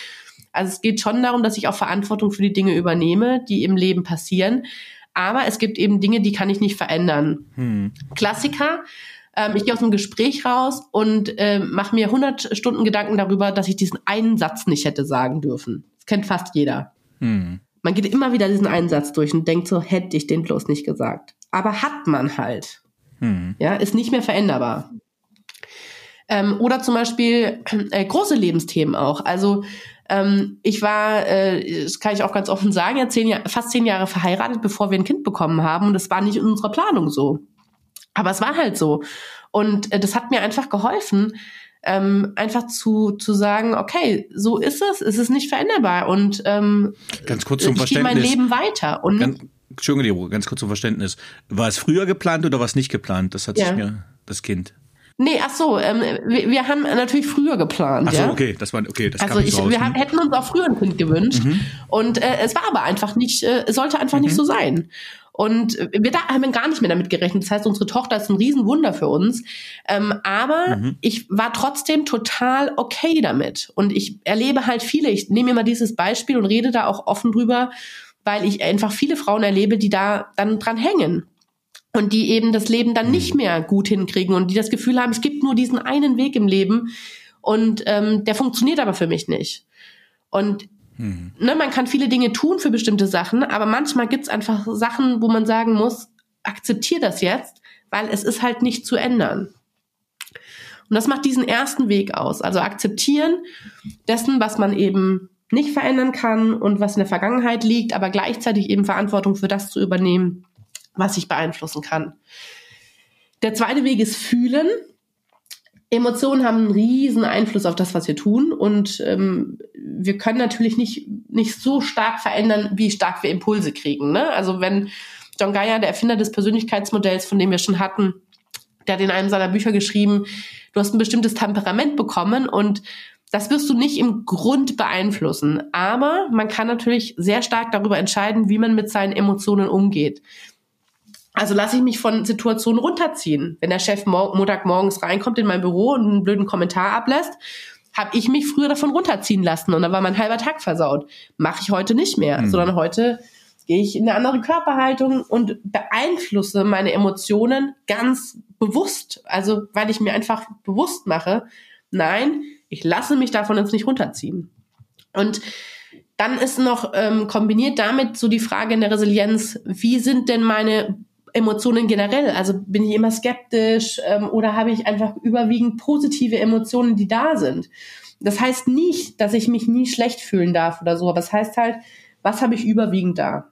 Also es geht schon darum, dass ich auch Verantwortung für die Dinge übernehme, die im Leben passieren. Aber es gibt eben Dinge, die kann ich nicht verändern. Hm. Klassiker. Ähm, ich gehe aus dem Gespräch raus und äh, mache mir 100 Stunden Gedanken darüber, dass ich diesen einen Satz nicht hätte sagen dürfen. Das kennt fast jeder. Hm. Man geht immer wieder diesen einen Satz durch und denkt so, hätte ich den bloß nicht gesagt. Aber hat man halt. Hm. Ja, ist nicht mehr veränderbar. Ähm, oder zum Beispiel äh, große Lebensthemen auch. Also ähm, ich war, äh, das kann ich auch ganz offen sagen, ja zehn Jahr, fast zehn Jahre verheiratet, bevor wir ein Kind bekommen haben. Und das war nicht in unserer Planung so. Aber es war halt so. Und äh, das hat mir einfach geholfen, ähm, einfach zu, zu sagen, okay, so ist es, es ist nicht veränderbar. Und ähm, ganz kurz zum ich gehe mein Leben weiter. Und ganz, Entschuldigung, ganz kurz zum Verständnis. War es früher geplant oder war es nicht geplant? Das hat ja. sich mir das Kind. Nee, ach so, ähm, wir, wir haben natürlich früher geplant. Ach so, ja? okay, das war okay, das Also ich, wir haben, hätten uns auch früher ein Kind gewünscht mhm. und äh, es war aber einfach nicht, äh, sollte einfach mhm. nicht so sein. Und wir da haben gar nicht mehr damit gerechnet. Das heißt, unsere Tochter ist ein Riesenwunder für uns. Ähm, aber mhm. ich war trotzdem total okay damit. Und ich erlebe halt viele, ich nehme immer dieses Beispiel und rede da auch offen drüber, weil ich einfach viele Frauen erlebe, die da dann dran hängen und die eben das Leben dann nicht mhm. mehr gut hinkriegen und die das Gefühl haben, es gibt nur diesen einen Weg im Leben und ähm, der funktioniert aber für mich nicht. Und mhm. ne, man kann viele Dinge tun für bestimmte Sachen, aber manchmal gibt's einfach Sachen, wo man sagen muss, akzeptier das jetzt, weil es ist halt nicht zu ändern. Und das macht diesen ersten Weg aus. Also akzeptieren dessen, was man eben nicht verändern kann und was in der Vergangenheit liegt, aber gleichzeitig eben Verantwortung für das zu übernehmen, was ich beeinflussen kann. Der zweite Weg ist fühlen. Emotionen haben einen riesen Einfluss auf das, was wir tun und ähm, wir können natürlich nicht, nicht so stark verändern, wie stark wir Impulse kriegen. Ne? Also wenn John Geyer, der Erfinder des Persönlichkeitsmodells, von dem wir schon hatten, der hat in einem seiner Bücher geschrieben, du hast ein bestimmtes Temperament bekommen und das wirst du nicht im Grund beeinflussen, aber man kann natürlich sehr stark darüber entscheiden, wie man mit seinen Emotionen umgeht. Also lasse ich mich von Situationen runterziehen. Wenn der Chef Montagmorgens reinkommt in mein Büro und einen blöden Kommentar ablässt, habe ich mich früher davon runterziehen lassen und dann war mein halber Tag versaut. Mache ich heute nicht mehr, mhm. sondern heute gehe ich in eine andere Körperhaltung und beeinflusse meine Emotionen ganz bewusst. Also weil ich mir einfach bewusst mache, nein, ich lasse mich davon jetzt nicht runterziehen. Und dann ist noch ähm, kombiniert damit so die Frage in der Resilienz, wie sind denn meine Emotionen generell? Also bin ich immer skeptisch ähm, oder habe ich einfach überwiegend positive Emotionen, die da sind? Das heißt nicht, dass ich mich nie schlecht fühlen darf oder so, aber es das heißt halt, was habe ich überwiegend da?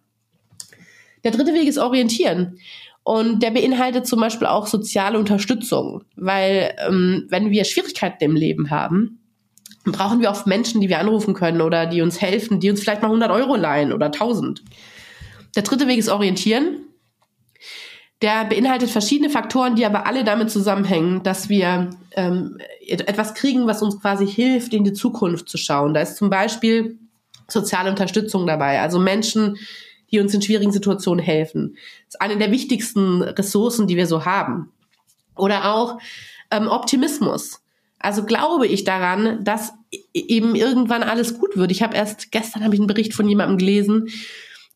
Der dritte Weg ist orientieren. Und der beinhaltet zum Beispiel auch soziale Unterstützung, weil ähm, wenn wir Schwierigkeiten im Leben haben, brauchen wir oft Menschen, die wir anrufen können oder die uns helfen, die uns vielleicht mal 100 Euro leihen oder 1000. Der dritte Weg ist orientieren. Der beinhaltet verschiedene Faktoren, die aber alle damit zusammenhängen, dass wir ähm, etwas kriegen, was uns quasi hilft, in die Zukunft zu schauen. Da ist zum Beispiel soziale Unterstützung dabei, also Menschen, die uns in schwierigen Situationen helfen. Das ist eine der wichtigsten Ressourcen, die wir so haben. Oder auch ähm, Optimismus. Also glaube ich daran, dass e-, eben irgendwann alles gut wird. Ich habe erst gestern habe ich einen Bericht von jemandem gelesen,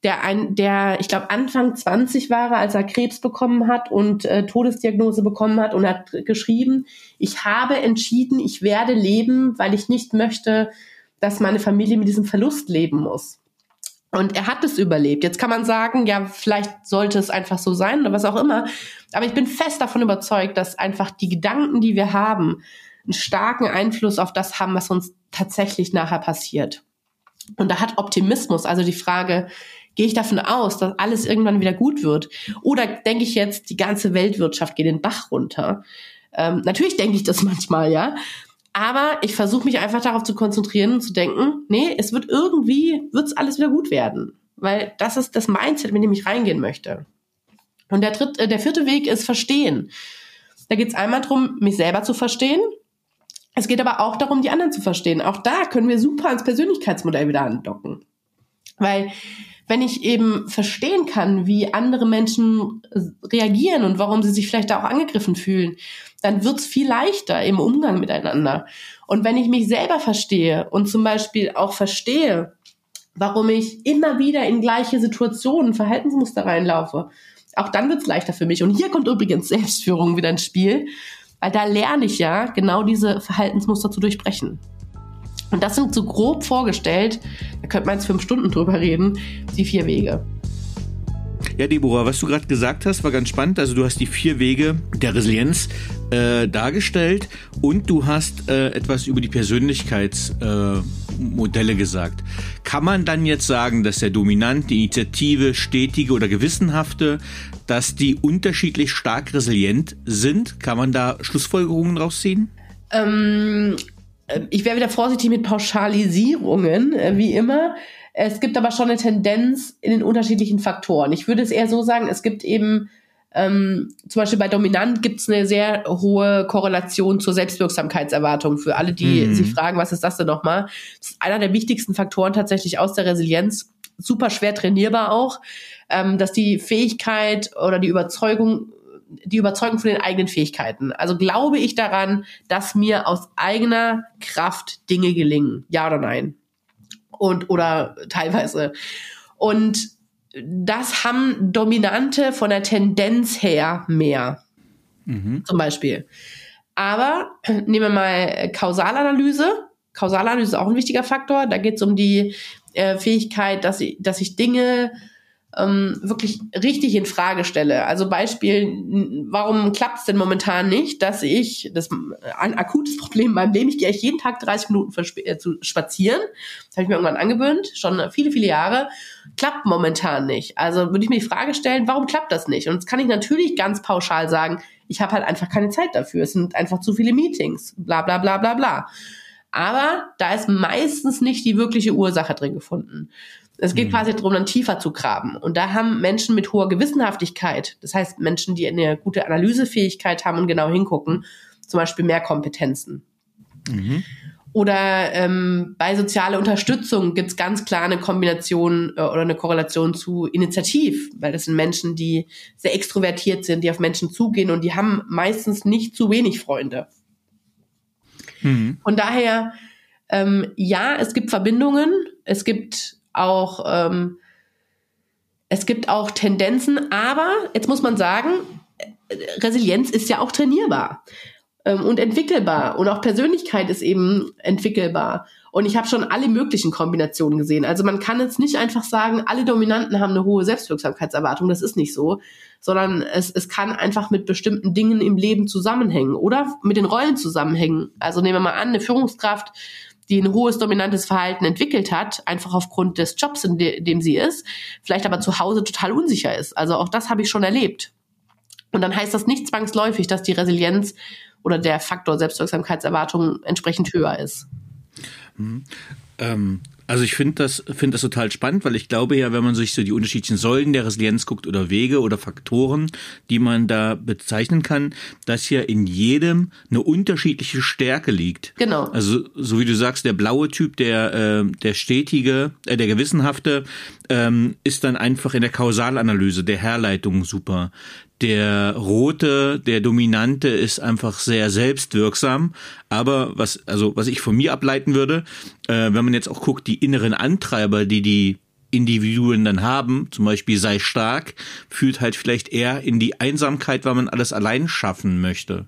der ein, der, ich glaube, Anfang 20 war, als er Krebs bekommen hat und äh, Todesdiagnose bekommen hat und hat geschrieben, ich habe entschieden, ich werde leben, weil ich nicht möchte, dass meine Familie mit diesem Verlust leben muss. Und er hat es überlebt. Jetzt kann man sagen, ja, vielleicht sollte es einfach so sein oder was auch immer. Aber ich bin fest davon überzeugt, dass einfach die Gedanken, die wir haben, einen starken Einfluss auf das haben, was uns tatsächlich nachher passiert. Und da hat Optimismus, also die Frage, gehe ich davon aus, dass alles irgendwann wieder gut wird? Oder denke ich jetzt, die ganze Weltwirtschaft geht den Bach runter? Ähm, natürlich denke ich das manchmal, ja. Aber ich versuche mich einfach darauf zu konzentrieren und zu denken, nee, es wird irgendwie, wird's alles wieder gut werden. Weil das ist das Mindset, mit dem ich reingehen möchte. Und der, dritte, äh, der vierte Weg ist Verstehen. Da geht es einmal darum, mich selber zu verstehen. Es geht aber auch darum, die anderen zu verstehen. Auch da können wir super ans Persönlichkeitsmodell wieder andocken. Weil wenn ich eben verstehen kann, wie andere Menschen reagieren und warum sie sich vielleicht auch angegriffen fühlen, dann wird's viel leichter im Umgang miteinander. Und wenn ich mich selber verstehe und zum Beispiel auch verstehe, warum ich immer wieder in gleiche Situationen, Verhaltensmuster reinlaufe, auch dann wird's leichter für mich. Und hier kommt übrigens Selbstführung wieder ins Spiel, weil da lerne ich ja genau diese Verhaltensmuster zu durchbrechen. Und das sind so grob vorgestellt, da könnte man jetzt fünf Stunden drüber reden, die vier Wege. Ja, Deborah, was du gerade gesagt hast, war ganz spannend. Also du hast die vier Wege der Resilienz äh, dargestellt und du hast äh, etwas über die Persönlichkeitsmodelle äh, gesagt. Kann man dann jetzt sagen, dass der Dominant, die Initiative, stetige oder gewissenhafte, dass die unterschiedlich stark resilient sind? Kann man da Schlussfolgerungen rausziehen? Ähm, äh, ich wäre wieder vorsichtig mit Pauschalisierungen, äh, wie immer. Es gibt aber schon eine Tendenz in den unterschiedlichen Faktoren. Ich würde es eher so sagen, es gibt eben ähm, zum Beispiel bei Dominant gibt es eine sehr hohe Korrelation zur Selbstwirksamkeitserwartung. Für alle, die mhm. sich fragen, was ist das denn nochmal? Das ist einer der wichtigsten Faktoren tatsächlich aus der Resilienz. Super schwer trainierbar auch, ähm, dass die Fähigkeit oder die Überzeugung die Überzeugung von den eigenen Fähigkeiten. Also glaube ich daran, dass mir aus eigener Kraft Dinge gelingen? Ja oder nein? Und oder teilweise. Und das haben Dominante von der Tendenz her mehr. Mhm. Zum Beispiel. Aber nehmen wir mal Kausalanalyse. Kausalanalyse ist auch ein wichtiger Faktor. Da geht es um die äh, Fähigkeit, dass ich, dass ich Dinge ähm, wirklich richtig in Frage stelle. Also Beispiel, warum klappt es denn momentan nicht, dass ich, das ein akutes Problem in meinem Leben, ich gehe echt jeden Tag 30 Minuten äh, zu spazieren, das habe ich mir irgendwann angewöhnt, schon viele, viele Jahre, klappt momentan nicht. Also würde ich mir die Frage stellen, warum klappt das nicht? Und jetzt kann ich natürlich ganz pauschal sagen, ich habe halt einfach keine Zeit dafür, es sind einfach zu viele Meetings, bla bla bla bla bla. Aber da ist meistens nicht die wirkliche Ursache drin gefunden. Es geht mhm. quasi darum, dann tiefer zu graben. Und da haben Menschen mit hoher Gewissenhaftigkeit, das heißt Menschen, die eine gute Analysefähigkeit haben und genau hingucken, zum Beispiel mehr Kompetenzen. Mhm. Oder ähm, bei sozialer Unterstützung gibt es ganz klar eine Kombination äh, oder eine Korrelation zu Initiativ, weil das sind Menschen, die sehr extrovertiert sind, die auf Menschen zugehen und die haben meistens nicht zu wenig Freunde. Mhm. Von daher, ähm, ja, es gibt Verbindungen, es gibt auch, ähm, es gibt auch Tendenzen, aber jetzt muss man sagen, Resilienz ist ja auch trainierbar ähm, und entwickelbar und auch Persönlichkeit ist eben entwickelbar. Und ich habe schon alle möglichen Kombinationen gesehen. Also man kann jetzt nicht einfach sagen, alle Dominanten haben eine hohe Selbstwirksamkeitserwartung. Das ist nicht so, sondern es, es kann einfach mit bestimmten Dingen im Leben zusammenhängen oder mit den Rollen zusammenhängen. Also nehmen wir mal an, eine Führungskraft die ein hohes dominantes Verhalten entwickelt hat, einfach aufgrund des Jobs, in de dem sie ist, vielleicht aber zu Hause total unsicher ist. Also auch das habe ich schon erlebt. Und dann heißt das nicht zwangsläufig, dass die Resilienz oder der Faktor Selbstwirksamkeitserwartung entsprechend höher ist. Mhm. Ähm, also ich finde das, finde das total spannend, weil ich glaube ja, wenn man sich so die unterschiedlichen Säulen der Resilienz guckt oder Wege oder Faktoren, die man da bezeichnen kann, dass ja in jedem eine unterschiedliche Stärke liegt. Genau. Also so wie du sagst, der blaue Typ, der äh, der stetige, äh, der gewissenhafte, ähm, ist dann einfach in der Kausalanalyse, der Herleitung super. Der rote, der dominante ist einfach sehr selbstwirksam. Aber was, also was ich von mir ableiten würde, äh, wenn man jetzt auch guckt, die inneren Antreiber, die die Individuen dann haben, zum Beispiel sei stark, führt halt vielleicht eher in die Einsamkeit, weil man alles allein schaffen möchte.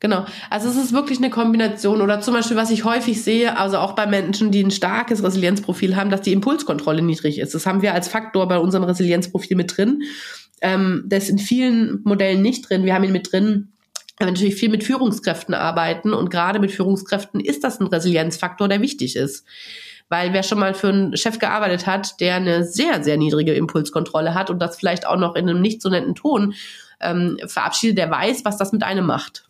Genau. Also es ist wirklich eine Kombination oder zum Beispiel, was ich häufig sehe, also auch bei Menschen, die ein starkes Resilienzprofil haben, dass die Impulskontrolle niedrig ist. Das haben wir als Faktor bei unserem Resilienzprofil mit drin. Ähm, das ist in vielen Modellen nicht drin. Wir haben ihn mit drin, weil wir natürlich viel mit Führungskräften arbeiten und gerade mit Führungskräften ist das ein Resilienzfaktor, der wichtig ist. Weil wer schon mal für einen Chef gearbeitet hat, der eine sehr, sehr niedrige Impulskontrolle hat und das vielleicht auch noch in einem nicht so netten Ton ähm, verabschiedet, der weiß, was das mit einem macht.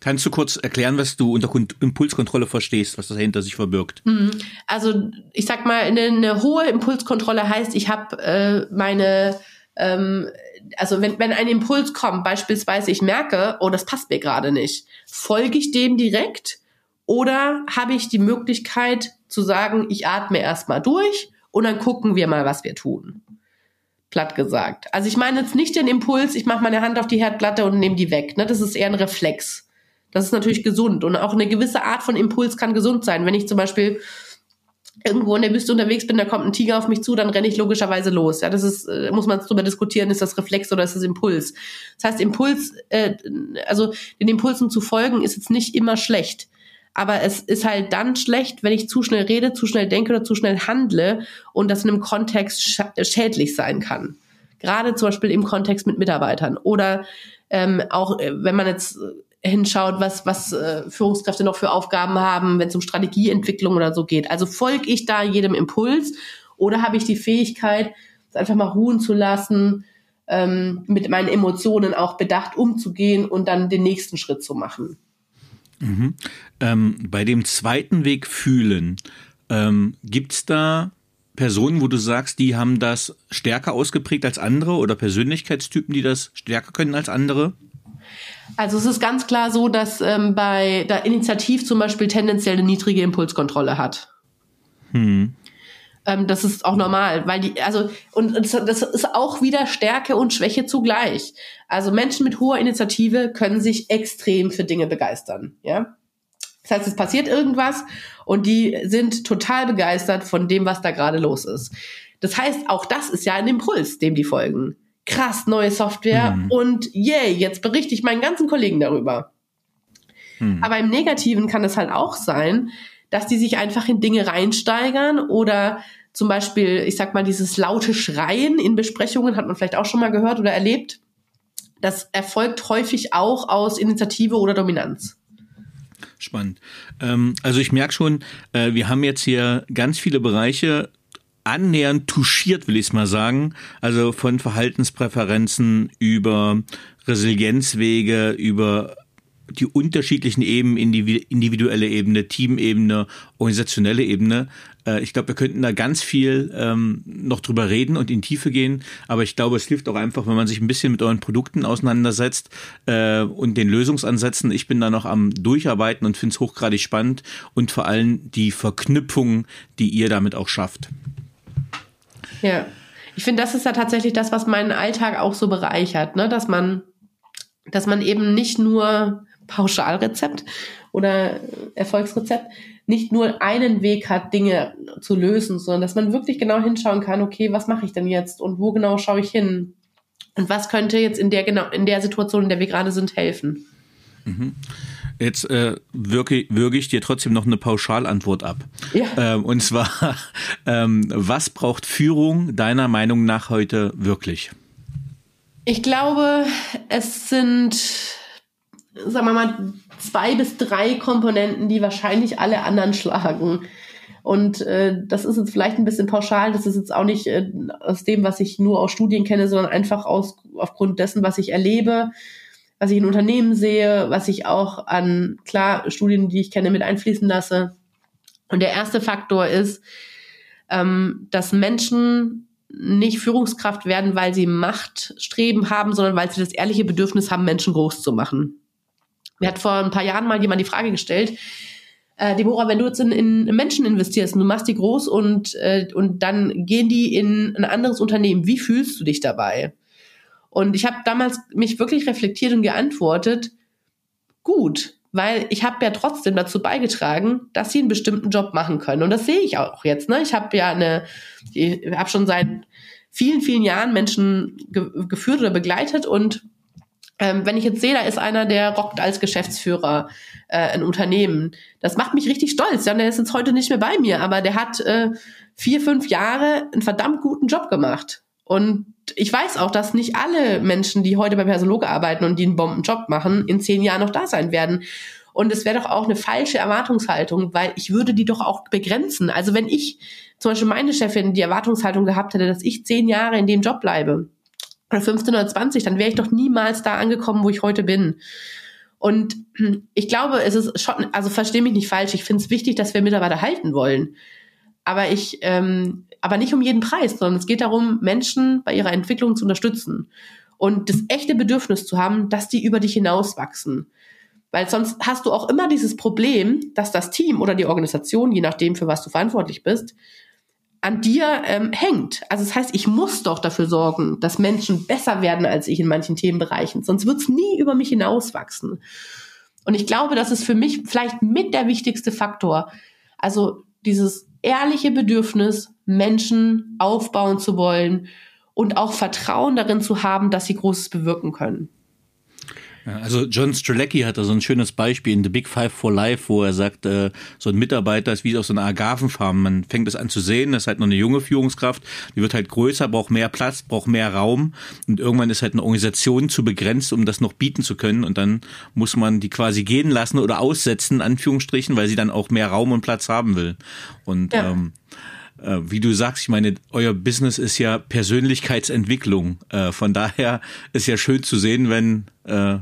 Kannst du kurz erklären, was du unter Impulskontrolle verstehst, was das dahinter sich verbirgt? Mhm. Also ich sag mal, eine, eine hohe Impulskontrolle heißt, ich habe äh, meine ähm, also wenn, wenn ein Impuls kommt, beispielsweise ich merke, oh, das passt mir gerade nicht, folge ich dem direkt oder habe ich die Möglichkeit zu sagen, ich atme erstmal durch und dann gucken wir mal, was wir tun. Platt gesagt. Also ich meine jetzt nicht den Impuls, ich mache meine Hand auf die Herdplatte und nehme die weg. Ne? Das ist eher ein Reflex. Das ist natürlich gesund und auch eine gewisse Art von Impuls kann gesund sein. Wenn ich zum Beispiel irgendwo in der Wüste unterwegs bin, da kommt ein Tiger auf mich zu, dann renne ich logischerweise los. Ja, das ist, äh, muss man darüber diskutieren, ist das Reflex oder ist das Impuls? Das heißt, Impuls, äh, also den Impulsen zu folgen, ist jetzt nicht immer schlecht. Aber es ist halt dann schlecht, wenn ich zu schnell rede, zu schnell denke oder zu schnell handle und das in einem Kontext schädlich sein kann. Gerade zum Beispiel im Kontext mit Mitarbeitern oder ähm, auch äh, wenn man jetzt hinschaut, was, was äh, Führungskräfte noch für Aufgaben haben, wenn es um Strategieentwicklung oder so geht. Also folge ich da jedem Impuls oder habe ich die Fähigkeit, es einfach mal ruhen zu lassen, ähm, mit meinen Emotionen auch bedacht umzugehen und dann den nächsten Schritt zu machen. Mhm. Ähm, bei dem zweiten Weg fühlen, ähm, gibt's da Personen, wo du sagst, die haben das stärker ausgeprägt als andere oder Persönlichkeitstypen, die das stärker können als andere? Also es ist ganz klar so, dass ähm, bei der Initiativ zum Beispiel tendenziell eine niedrige Impulskontrolle hat. Hm. Ähm, das ist auch normal, weil die, also, und das ist auch wieder Stärke und Schwäche zugleich. Also Menschen mit hoher Initiative können sich extrem für Dinge begeistern, ja. Das heißt, es passiert irgendwas und die sind total begeistert von dem, was da gerade los ist. Das heißt, auch das ist ja ein Impuls, dem die folgen krass, neue Software mhm. und yay, jetzt berichte ich meinen ganzen Kollegen darüber. Mhm. Aber im Negativen kann es halt auch sein, dass die sich einfach in Dinge reinsteigern oder zum Beispiel, ich sag mal, dieses laute Schreien in Besprechungen hat man vielleicht auch schon mal gehört oder erlebt. Das erfolgt häufig auch aus Initiative oder Dominanz. Spannend. Ähm, also ich merke schon, äh, wir haben jetzt hier ganz viele Bereiche annähernd touchiert, will ich es mal sagen. Also von Verhaltenspräferenzen über Resilienzwege, über die unterschiedlichen Ebenen, individuelle Ebene, Teamebene, organisationelle Ebene. Äh, ich glaube, wir könnten da ganz viel ähm, noch drüber reden und in Tiefe gehen. Aber ich glaube, es hilft auch einfach, wenn man sich ein bisschen mit euren Produkten auseinandersetzt äh, und den Lösungsansätzen. Ich bin da noch am Durcharbeiten und finde es hochgradig spannend und vor allem die Verknüpfungen, die ihr damit auch schafft. Ja. Ich finde, das ist ja tatsächlich das, was meinen Alltag auch so bereichert, ne? dass man, dass man eben nicht nur Pauschalrezept oder Erfolgsrezept, nicht nur einen Weg hat, Dinge zu lösen, sondern dass man wirklich genau hinschauen kann, okay, was mache ich denn jetzt und wo genau schaue ich hin? Und was könnte jetzt in der genau in der Situation, in der wir gerade sind, helfen? Mhm. Jetzt äh, wirke, würge ich dir trotzdem noch eine Pauschalantwort ab. Ja. Ähm, und zwar, ähm, was braucht Führung deiner Meinung nach heute wirklich? Ich glaube, es sind, sagen wir mal, zwei bis drei Komponenten, die wahrscheinlich alle anderen schlagen. Und äh, das ist jetzt vielleicht ein bisschen pauschal, das ist jetzt auch nicht äh, aus dem, was ich nur aus Studien kenne, sondern einfach aus, aufgrund dessen, was ich erlebe was ich in Unternehmen sehe, was ich auch an, klar, Studien, die ich kenne, mit einfließen lasse. Und der erste Faktor ist, ähm, dass Menschen nicht Führungskraft werden, weil sie Machtstreben haben, sondern weil sie das ehrliche Bedürfnis haben, Menschen groß zu machen. Mir hat vor ein paar Jahren mal jemand die Frage gestellt, äh, Deborah, wenn du jetzt in, in Menschen investierst und du machst die groß und, äh, und dann gehen die in ein anderes Unternehmen, wie fühlst du dich dabei? Und ich habe damals mich wirklich reflektiert und geantwortet, gut, weil ich habe ja trotzdem dazu beigetragen, dass sie einen bestimmten Job machen können. Und das sehe ich auch jetzt. Ne? Ich habe ja eine, ich habe schon seit vielen, vielen Jahren Menschen ge geführt oder begleitet und ähm, wenn ich jetzt sehe, da ist einer, der rockt als Geschäftsführer äh, ein Unternehmen. Das macht mich richtig stolz. Ja, der ist jetzt heute nicht mehr bei mir, aber der hat äh, vier, fünf Jahre einen verdammt guten Job gemacht. Und ich weiß auch, dass nicht alle Menschen, die heute bei Persologe arbeiten und die einen Bombenjob machen, in zehn Jahren noch da sein werden. Und es wäre doch auch eine falsche Erwartungshaltung, weil ich würde die doch auch begrenzen. Also wenn ich zum Beispiel meine Chefin die Erwartungshaltung gehabt hätte, dass ich zehn Jahre in dem Job bleibe, oder 15 oder 20, dann wäre ich doch niemals da angekommen, wo ich heute bin. Und ich glaube, es ist schon, also verstehe mich nicht falsch, ich finde es wichtig, dass wir Mitarbeiter halten wollen. Aber ich, ähm, aber nicht um jeden Preis, sondern es geht darum, Menschen bei ihrer Entwicklung zu unterstützen und das echte Bedürfnis zu haben, dass die über dich hinauswachsen. Weil sonst hast du auch immer dieses Problem, dass das Team oder die Organisation, je nachdem, für was du verantwortlich bist, an dir ähm, hängt. Also das heißt, ich muss doch dafür sorgen, dass Menschen besser werden als ich in manchen Themenbereichen. Sonst wird es nie über mich hinauswachsen. Und ich glaube, das ist für mich vielleicht mit der wichtigste Faktor. Also dieses ehrliche Bedürfnis, Menschen aufbauen zu wollen und auch Vertrauen darin zu haben, dass sie Großes bewirken können. Also John Strelecki hat da so ein schönes Beispiel in The Big Five for Life, wo er sagt, äh, so ein Mitarbeiter ist wie auf so einer Agavenfarm. Man fängt es an zu sehen, das ist halt noch eine junge Führungskraft, die wird halt größer, braucht mehr Platz, braucht mehr Raum und irgendwann ist halt eine Organisation zu begrenzt, um das noch bieten zu können und dann muss man die quasi gehen lassen oder aussetzen, Anführungsstrichen, weil sie dann auch mehr Raum und Platz haben will. Und ja. ähm, äh, wie du sagst, ich meine, euer Business ist ja Persönlichkeitsentwicklung. Äh, von daher ist ja schön zu sehen, wenn äh,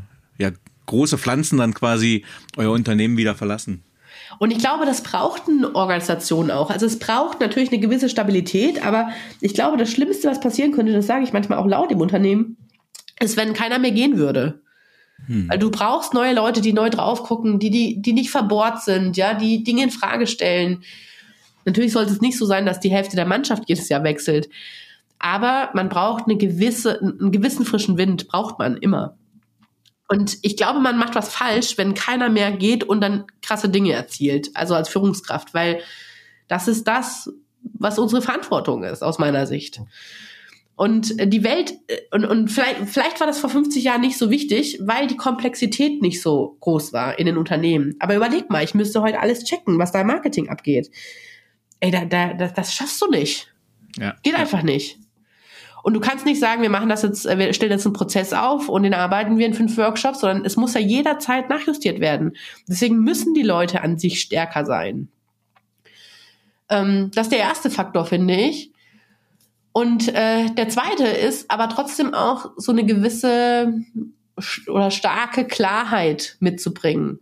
große Pflanzen dann quasi euer Unternehmen wieder verlassen. Und ich glaube, das braucht eine Organisation auch. Also es braucht natürlich eine gewisse Stabilität, aber ich glaube, das Schlimmste, was passieren könnte, das sage ich manchmal auch laut im Unternehmen, ist, wenn keiner mehr gehen würde. Hm. Weil du brauchst neue Leute, die neu drauf gucken, die, die, die nicht verbohrt sind, ja, die Dinge in Frage stellen. Natürlich sollte es nicht so sein, dass die Hälfte der Mannschaft jedes Jahr wechselt. Aber man braucht eine gewisse, einen gewissen frischen Wind, braucht man immer. Und ich glaube, man macht was falsch, wenn keiner mehr geht und dann krasse Dinge erzielt, also als Führungskraft, weil das ist das, was unsere Verantwortung ist, aus meiner Sicht. Und die Welt, und, und vielleicht, vielleicht war das vor 50 Jahren nicht so wichtig, weil die Komplexität nicht so groß war in den Unternehmen. Aber überleg mal, ich müsste heute alles checken, was da im Marketing abgeht. Ey, da, da, das, das schaffst du nicht. Ja. Geht einfach nicht. Und du kannst nicht sagen, wir machen das jetzt, äh, wir stellen jetzt einen Prozess auf und den arbeiten wir in fünf Workshops, sondern es muss ja jederzeit nachjustiert werden. Deswegen müssen die Leute an sich stärker sein. Ähm, das ist der erste Faktor, finde ich. Und äh, der zweite ist aber trotzdem auch so eine gewisse oder starke Klarheit mitzubringen.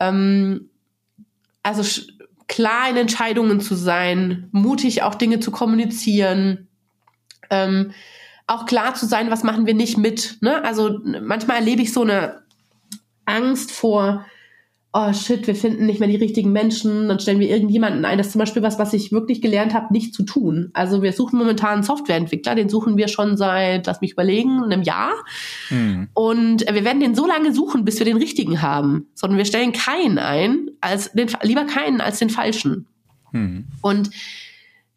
Ähm, also klar in Entscheidungen zu sein, mutig auch Dinge zu kommunizieren ähm, auch klar zu sein, was machen wir nicht mit. Ne? Also manchmal erlebe ich so eine Angst vor, oh shit, wir finden nicht mehr die richtigen Menschen, dann stellen wir irgendjemanden ein. Das ist zum Beispiel was, was ich wirklich gelernt habe, nicht zu tun. Also wir suchen momentan einen Softwareentwickler, den suchen wir schon seit, lass mich überlegen, einem Jahr. Mhm. Und wir werden den so lange suchen, bis wir den richtigen haben. Sondern wir stellen keinen ein, als den, lieber keinen als den falschen. Mhm. Und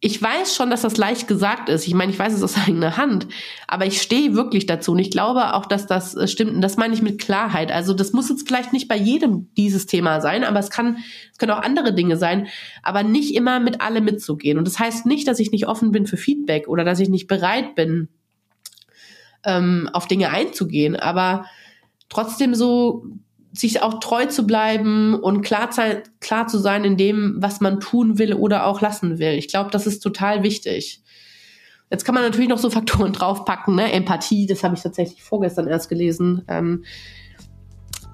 ich weiß schon, dass das leicht gesagt ist. Ich meine, ich weiß es aus eigener Hand, aber ich stehe wirklich dazu und ich glaube auch, dass das äh, stimmt. Und das meine ich mit Klarheit. Also das muss jetzt vielleicht nicht bei jedem dieses Thema sein, aber es kann, es können auch andere Dinge sein, aber nicht immer mit alle mitzugehen. Und das heißt nicht, dass ich nicht offen bin für Feedback oder dass ich nicht bereit bin, ähm, auf Dinge einzugehen, aber trotzdem so sich auch treu zu bleiben und klar, klar zu sein in dem, was man tun will oder auch lassen will. Ich glaube, das ist total wichtig. Jetzt kann man natürlich noch so Faktoren draufpacken, ne? Empathie, das habe ich tatsächlich vorgestern erst gelesen, ähm,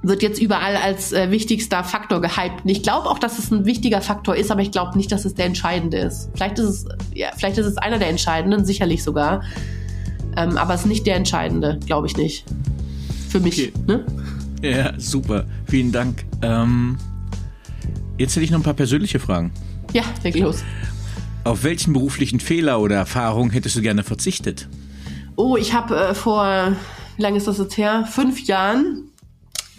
wird jetzt überall als äh, wichtigster Faktor gehypt. Und ich glaube auch, dass es ein wichtiger Faktor ist, aber ich glaube nicht, dass es der entscheidende ist. Vielleicht ist es, ja, vielleicht ist es einer der entscheidenden, sicherlich sogar. Ähm, aber es ist nicht der entscheidende, glaube ich nicht. Für mich. Okay. Ne? Ja, super. Vielen Dank. Ähm, jetzt hätte ich noch ein paar persönliche Fragen. Ja, leg los. Auf welchen beruflichen Fehler oder Erfahrung hättest du gerne verzichtet? Oh, ich habe äh, vor, wie lange ist das jetzt her? Fünf Jahren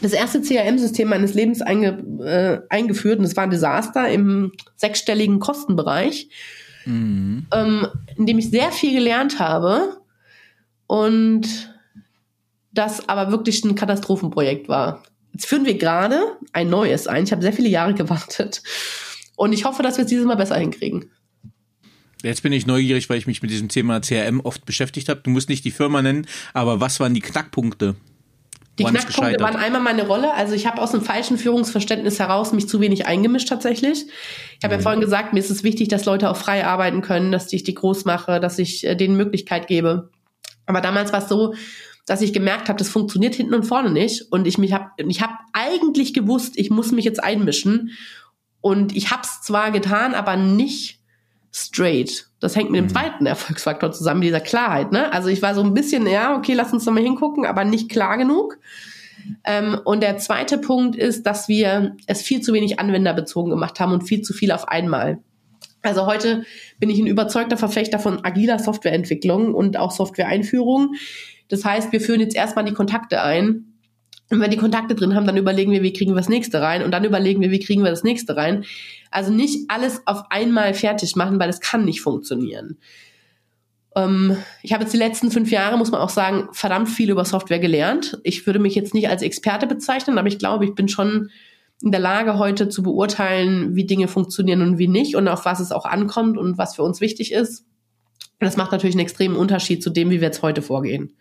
das erste CRM-System meines Lebens einge, äh, eingeführt und es war ein Desaster im sechsstelligen Kostenbereich, mhm. ähm, in dem ich sehr viel gelernt habe und das aber wirklich ein Katastrophenprojekt war. Jetzt führen wir gerade ein neues ein. Ich habe sehr viele Jahre gewartet und ich hoffe, dass wir es dieses Mal besser hinkriegen. Jetzt bin ich neugierig, weil ich mich mit diesem Thema CRM oft beschäftigt habe. Du musst nicht die Firma nennen, aber was waren die Knackpunkte? Die Knackpunkte waren einmal meine Rolle. Also ich habe aus einem falschen Führungsverständnis heraus mich zu wenig eingemischt tatsächlich. Ich habe mhm. ja vorhin gesagt, mir ist es wichtig, dass Leute auch frei arbeiten können, dass ich die groß mache, dass ich äh, denen Möglichkeit gebe. Aber damals war es so, dass ich gemerkt habe, das funktioniert hinten und vorne nicht. Und ich mich habe, ich habe eigentlich gewusst, ich muss mich jetzt einmischen. Und ich habe es zwar getan, aber nicht straight. Das hängt mit dem mhm. zweiten Erfolgsfaktor zusammen, mit dieser Klarheit. Ne? Also ich war so ein bisschen, ja, okay, lass uns noch mal hingucken, aber nicht klar genug. Ähm, und der zweite Punkt ist, dass wir es viel zu wenig anwenderbezogen gemacht haben und viel zu viel auf einmal. Also heute bin ich ein überzeugter Verfechter von agiler Softwareentwicklung und auch Softwareeinführung. Das heißt, wir führen jetzt erstmal die Kontakte ein und wenn wir die Kontakte drin haben, dann überlegen wir, wie kriegen wir das nächste rein und dann überlegen wir, wie kriegen wir das nächste rein. Also nicht alles auf einmal fertig machen, weil das kann nicht funktionieren. Ähm, ich habe jetzt die letzten fünf Jahre, muss man auch sagen, verdammt viel über Software gelernt. Ich würde mich jetzt nicht als Experte bezeichnen, aber ich glaube, ich bin schon in der Lage, heute zu beurteilen, wie Dinge funktionieren und wie nicht und auf was es auch ankommt und was für uns wichtig ist. Das macht natürlich einen extremen Unterschied zu dem, wie wir jetzt heute vorgehen.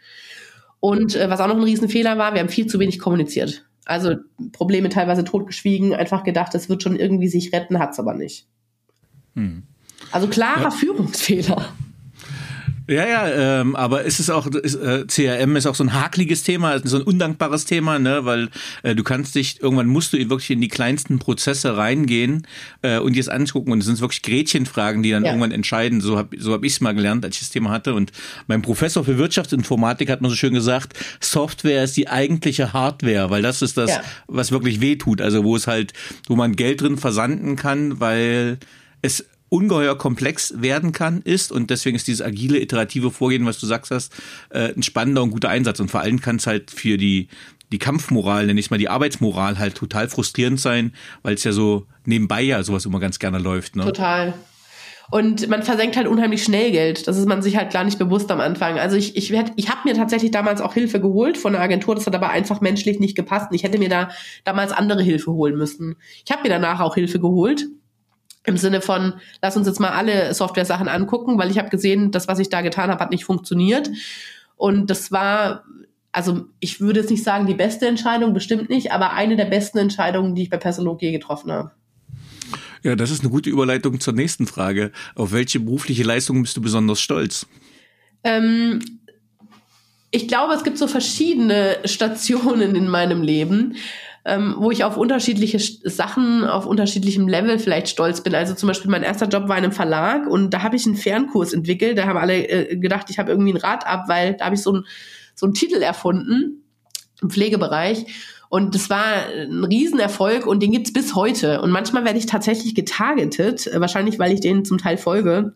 Und äh, was auch noch ein Riesenfehler war, wir haben viel zu wenig kommuniziert. Also Probleme teilweise totgeschwiegen, einfach gedacht, das wird schon irgendwie sich retten, hat's aber nicht. Hm. Also klarer ja. Führungsfehler. Ja, ja, ähm, aber ist es auch, ist, äh, CRM ist auch so ein hakliges Thema, so ein undankbares Thema, ne, weil äh, du kannst dich, irgendwann musst du wirklich in die kleinsten Prozesse reingehen äh, und dir das angucken und es sind wirklich Gretchenfragen, die dann ja. irgendwann entscheiden. So habe so hab ich es mal gelernt, als ich das Thema hatte und mein Professor für Wirtschaftsinformatik hat mir so schön gesagt, Software ist die eigentliche Hardware, weil das ist das, ja. was wirklich wehtut, also wo es halt, wo man Geld drin versanden kann, weil es ungeheuer komplex werden kann, ist und deswegen ist dieses agile, iterative Vorgehen, was du sagst hast, äh, ein spannender und guter Einsatz und vor allem kann es halt für die die Kampfmoral, nenne ich mal die Arbeitsmoral halt total frustrierend sein, weil es ja so nebenbei ja sowas immer ganz gerne läuft. Ne? Total. Und man versenkt halt unheimlich schnell Geld. Das ist man sich halt gar nicht bewusst am Anfang. Also ich, ich, ich habe mir tatsächlich damals auch Hilfe geholt von der Agentur. Das hat aber einfach menschlich nicht gepasst. Und ich hätte mir da damals andere Hilfe holen müssen. Ich habe mir danach auch Hilfe geholt im Sinne von, lass uns jetzt mal alle Software-Sachen angucken, weil ich habe gesehen, das, was ich da getan habe, hat nicht funktioniert. Und das war, also ich würde jetzt nicht sagen, die beste Entscheidung, bestimmt nicht, aber eine der besten Entscheidungen, die ich bei Persolog je getroffen habe. Ja, das ist eine gute Überleitung zur nächsten Frage. Auf welche berufliche Leistung bist du besonders stolz? Ähm, ich glaube, es gibt so verschiedene Stationen in meinem Leben ähm, wo ich auf unterschiedliche Sachen auf unterschiedlichem Level vielleicht stolz bin. Also zum Beispiel mein erster Job war in einem Verlag und da habe ich einen Fernkurs entwickelt. Da haben alle äh, gedacht, ich habe irgendwie ein Rad ab, weil da habe ich so, ein, so einen Titel erfunden im Pflegebereich. Und das war ein Riesenerfolg und den gibt's bis heute. Und manchmal werde ich tatsächlich getargetet, äh, wahrscheinlich weil ich denen zum Teil folge.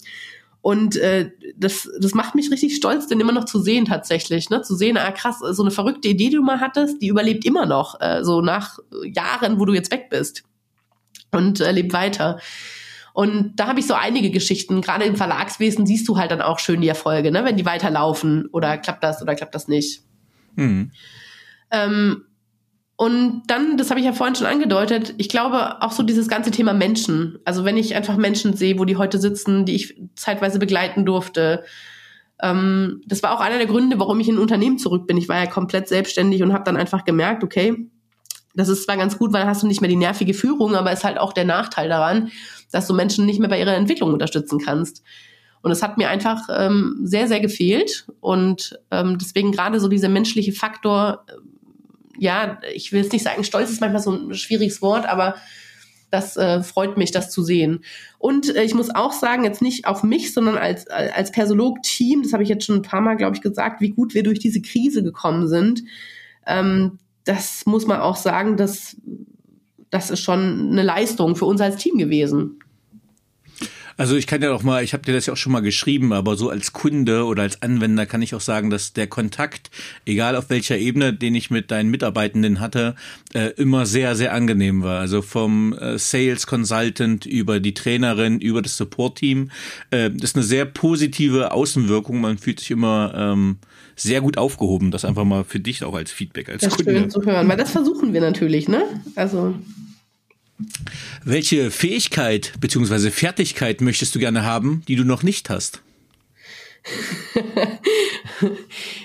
Und äh, das, das macht mich richtig stolz, den immer noch zu sehen tatsächlich. Ne? Zu sehen, ah krass, so eine verrückte Idee, die du mal hattest, die überlebt immer noch, äh, so nach Jahren, wo du jetzt weg bist. Und äh, lebt weiter. Und da habe ich so einige Geschichten. Gerade im Verlagswesen siehst du halt dann auch schön die Erfolge, ne? wenn die weiterlaufen oder klappt das oder klappt das nicht. Mhm. Ähm, und dann, das habe ich ja vorhin schon angedeutet, ich glaube auch so dieses ganze Thema Menschen. Also wenn ich einfach Menschen sehe, wo die heute sitzen, die ich zeitweise begleiten durfte. Ähm, das war auch einer der Gründe, warum ich in ein Unternehmen zurück bin. Ich war ja komplett selbstständig und habe dann einfach gemerkt, okay, das ist zwar ganz gut, weil dann hast du nicht mehr die nervige Führung, aber ist halt auch der Nachteil daran, dass du Menschen nicht mehr bei ihrer Entwicklung unterstützen kannst. Und es hat mir einfach ähm, sehr, sehr gefehlt. Und ähm, deswegen gerade so dieser menschliche Faktor ja, ich will jetzt nicht sagen, stolz ist manchmal so ein schwieriges Wort, aber das äh, freut mich, das zu sehen. Und äh, ich muss auch sagen, jetzt nicht auf mich, sondern als, als Persolog-Team, das habe ich jetzt schon ein paar Mal, glaube ich, gesagt, wie gut wir durch diese Krise gekommen sind. Ähm, das muss man auch sagen, das, das ist schon eine Leistung für uns als Team gewesen. Also ich kann ja auch mal, ich habe dir das ja auch schon mal geschrieben, aber so als Kunde oder als Anwender kann ich auch sagen, dass der Kontakt, egal auf welcher Ebene, den ich mit deinen Mitarbeitenden hatte, äh, immer sehr, sehr angenehm war. Also vom äh, Sales Consultant über die Trainerin, über das Support-Team. Äh, das ist eine sehr positive Außenwirkung. Man fühlt sich immer ähm, sehr gut aufgehoben. Das einfach mal für dich auch als Feedback als das Kunde. Schön zu hören, weil das versuchen wir natürlich, ne? Also welche Fähigkeit bzw. Fertigkeit möchtest du gerne haben, die du noch nicht hast?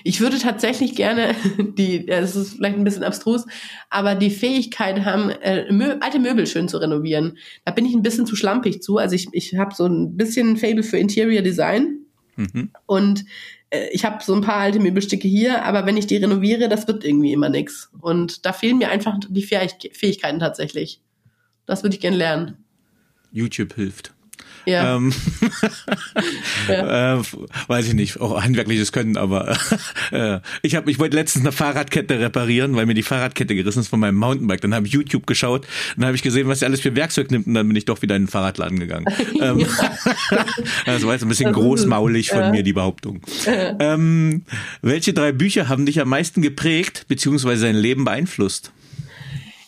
ich würde tatsächlich gerne die, es ist vielleicht ein bisschen abstrus, aber die Fähigkeit haben, äh, Mö alte Möbel schön zu renovieren. Da bin ich ein bisschen zu schlampig zu. Also ich, ich habe so ein bisschen Fable für Interior Design mhm. und äh, ich habe so ein paar alte Möbelstücke hier, aber wenn ich die renoviere, das wird irgendwie immer nix. Und da fehlen mir einfach die Fähigkeiten tatsächlich. Das würde ich gerne lernen. YouTube hilft. Ja. Ähm, ja. Äh, weiß ich nicht, auch handwerkliches Können, aber äh, ich habe, ich wollte letztens eine Fahrradkette reparieren, weil mir die Fahrradkette gerissen ist von meinem Mountainbike. Dann habe ich YouTube geschaut, dann habe ich gesehen, was er alles für Werkzeug nimmt und dann bin ich doch wieder in den Fahrradladen gegangen. ähm, das war jetzt ein bisschen großmaulig von ja. mir die Behauptung. Ähm, welche drei Bücher haben dich am meisten geprägt beziehungsweise dein Leben beeinflusst?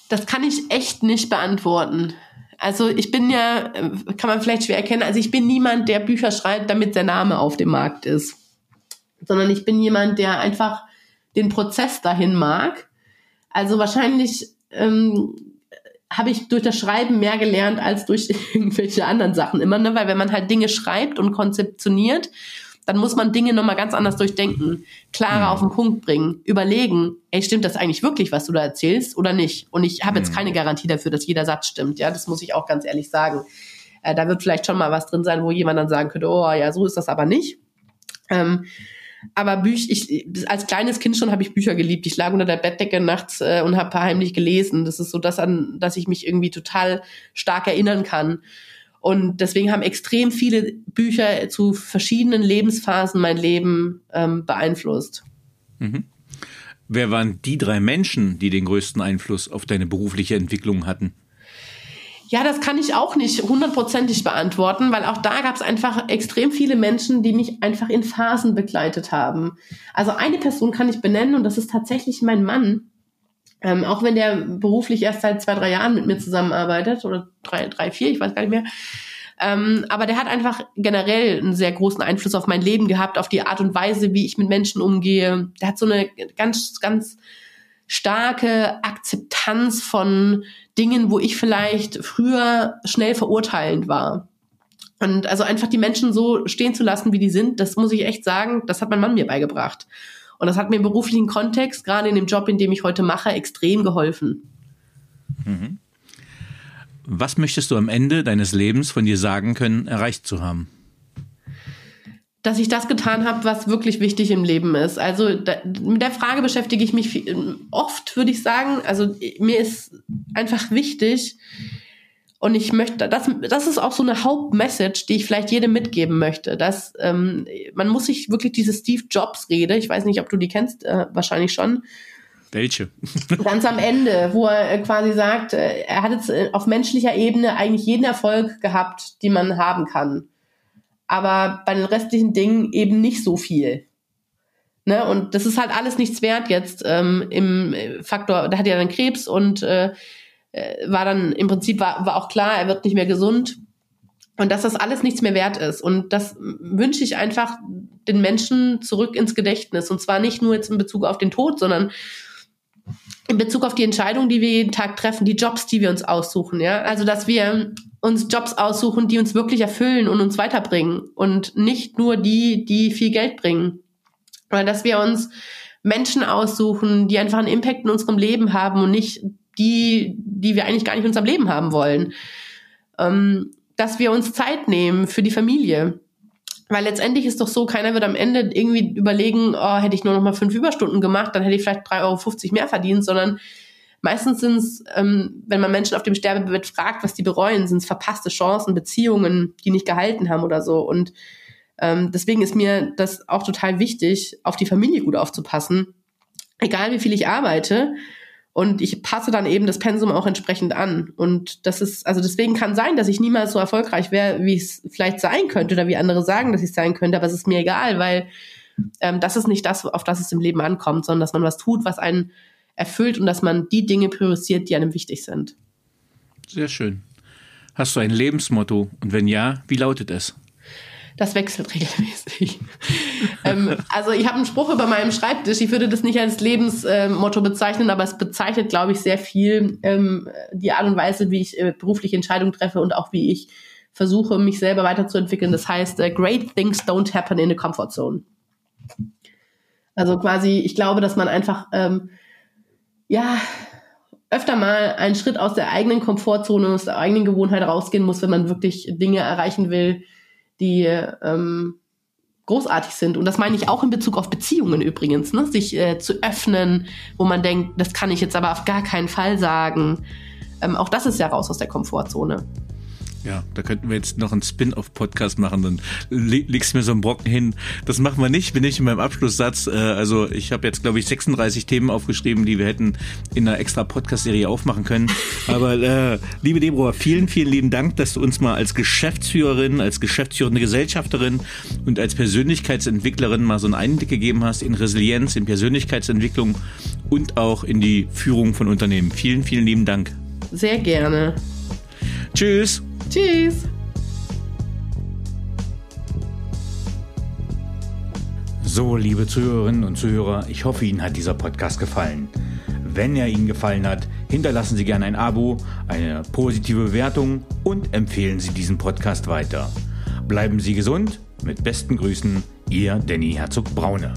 Das kann ich echt nicht beantworten. Also ich bin ja, kann man vielleicht schwer erkennen, also ich bin niemand, der Bücher schreibt, damit der Name auf dem Markt ist. Sondern ich bin jemand, der einfach den Prozess dahin mag. Also wahrscheinlich ähm, habe ich durch das Schreiben mehr gelernt als durch irgendwelche anderen Sachen immer, ne? weil wenn man halt Dinge schreibt und konzeptioniert dann muss man Dinge nochmal ganz anders durchdenken, klarer mhm. auf den Punkt bringen, überlegen, ey, stimmt das eigentlich wirklich, was du da erzählst oder nicht? Und ich habe jetzt mhm. keine Garantie dafür, dass jeder Satz stimmt, ja, das muss ich auch ganz ehrlich sagen. Äh, da wird vielleicht schon mal was drin sein, wo jemand dann sagen könnte, oh ja, so ist das aber nicht. Ähm, aber Bücher, ich, als kleines Kind schon habe ich Bücher geliebt. Ich lag unter der Bettdecke nachts äh, und habe heimlich gelesen. Das ist so das, an dass ich mich irgendwie total stark erinnern kann. Und deswegen haben extrem viele Bücher zu verschiedenen Lebensphasen mein Leben ähm, beeinflusst. Mhm. Wer waren die drei Menschen, die den größten Einfluss auf deine berufliche Entwicklung hatten? Ja, das kann ich auch nicht hundertprozentig beantworten, weil auch da gab es einfach extrem viele Menschen, die mich einfach in Phasen begleitet haben. Also eine Person kann ich benennen und das ist tatsächlich mein Mann. Ähm, auch wenn der beruflich erst seit zwei, drei Jahren mit mir zusammenarbeitet oder drei, drei, vier, ich weiß gar nicht mehr. Ähm, aber der hat einfach generell einen sehr großen Einfluss auf mein Leben gehabt, auf die Art und Weise, wie ich mit Menschen umgehe. Der hat so eine ganz, ganz starke Akzeptanz von Dingen, wo ich vielleicht früher schnell verurteilend war. Und also einfach die Menschen so stehen zu lassen, wie die sind, das muss ich echt sagen, das hat mein Mann mir beigebracht. Und das hat mir im beruflichen Kontext, gerade in dem Job, in dem ich heute mache, extrem geholfen. Mhm. Was möchtest du am Ende deines Lebens von dir sagen können, erreicht zu haben? dass ich das getan habe, was wirklich wichtig im Leben ist. Also da, mit der Frage beschäftige ich mich viel, oft, würde ich sagen. Also mir ist einfach wichtig, und ich möchte, das, das ist auch so eine Hauptmessage, die ich vielleicht jedem mitgeben möchte, dass ähm, man muss sich wirklich diese Steve Jobs Rede, ich weiß nicht, ob du die kennst, äh, wahrscheinlich schon. Welche? ganz am Ende, wo er äh, quasi sagt, äh, er hat jetzt äh, auf menschlicher Ebene eigentlich jeden Erfolg gehabt, den man haben kann. Aber bei den restlichen Dingen eben nicht so viel. Ne? Und das ist halt alles nichts wert jetzt ähm, im Faktor, da hat er dann Krebs und äh, äh, war dann im Prinzip war, war auch klar, er wird nicht mehr gesund und dass das alles nichts mehr wert ist. Und das wünsche ich einfach den Menschen zurück ins Gedächtnis. Und zwar nicht nur jetzt in Bezug auf den Tod, sondern in Bezug auf die Entscheidungen, die wir jeden Tag treffen, die Jobs, die wir uns aussuchen, ja. Also, dass wir uns Jobs aussuchen, die uns wirklich erfüllen und uns weiterbringen und nicht nur die, die viel Geld bringen. Oder dass wir uns Menschen aussuchen, die einfach einen Impact in unserem Leben haben und nicht die, die wir eigentlich gar nicht in unserem Leben haben wollen. Ähm, dass wir uns Zeit nehmen für die Familie. Weil letztendlich ist doch so, keiner wird am Ende irgendwie überlegen, oh, hätte ich nur noch mal fünf Überstunden gemacht, dann hätte ich vielleicht 3,50 Euro mehr verdient, sondern meistens sind es, ähm, wenn man Menschen auf dem Sterbebett fragt, was die bereuen, sind es verpasste Chancen, Beziehungen, die nicht gehalten haben oder so. Und ähm, deswegen ist mir das auch total wichtig, auf die Familie gut aufzupassen. Egal wie viel ich arbeite, Und ich passe dann eben das Pensum auch entsprechend an. Und das ist, also deswegen kann sein, dass ich niemals so erfolgreich wäre, wie es vielleicht sein könnte oder wie andere sagen, dass ich sein könnte. Aber es ist mir egal, weil ähm, das ist nicht das, auf das es im Leben ankommt, sondern dass man was tut, was einen erfüllt und dass man die Dinge priorisiert, die einem wichtig sind. Sehr schön. Hast du ein Lebensmotto? Und wenn ja, wie lautet es? Das wechselt regelmäßig. ähm, also ich habe einen Spruch über meinem Schreibtisch. Ich würde das nicht als Lebensmotto bezeichnen, aber es bezeichnet, glaube ich, sehr viel ähm, die Art und Weise, wie ich äh, berufliche Entscheidungen treffe und auch wie ich versuche, mich selber weiterzuentwickeln. Das heißt, uh, great things don't happen in a comfort zone. Also quasi, ich glaube, dass man einfach ähm, ja öfter mal einen Schritt aus der eigenen Komfortzone, aus der eigenen Gewohnheit rausgehen muss, wenn man wirklich Dinge erreichen will, die ähm, großartig sind. Und das meine ich auch in Bezug auf Beziehungen übrigens, ne? sich äh, zu öffnen, wo man denkt, das kann ich jetzt aber auf gar keinen Fall sagen. Ähm, auch das ist ja raus aus der Komfortzone. Ja, da könnten wir jetzt noch einen Spin-off-Podcast machen, dann legst du mir so einen Brocken hin. Das machen wir nicht, bin ich in meinem Abschlusssatz. Äh, also ich habe jetzt, glaube ich, 36 Themen aufgeschrieben, die wir hätten in einer extra Podcast-Serie aufmachen können. Aber äh, liebe Deborah, vielen, vielen lieben Dank, dass du uns mal als Geschäftsführerin, als geschäftsführende Gesellschafterin und als Persönlichkeitsentwicklerin mal so einen Einblick gegeben hast in Resilienz, in Persönlichkeitsentwicklung und auch in die Führung von Unternehmen. Vielen, vielen lieben Dank. Sehr gerne. Tschüss. Tschüss. So, liebe Zuhörerinnen und Zuhörer, ich hoffe, Ihnen hat dieser Podcast gefallen. Wenn er Ihnen gefallen hat, hinterlassen Sie gerne ein Abo, eine positive Bewertung und empfehlen Sie diesen Podcast weiter. Bleiben Sie gesund. Mit besten Grüßen, Ihr Danny Herzog Braune.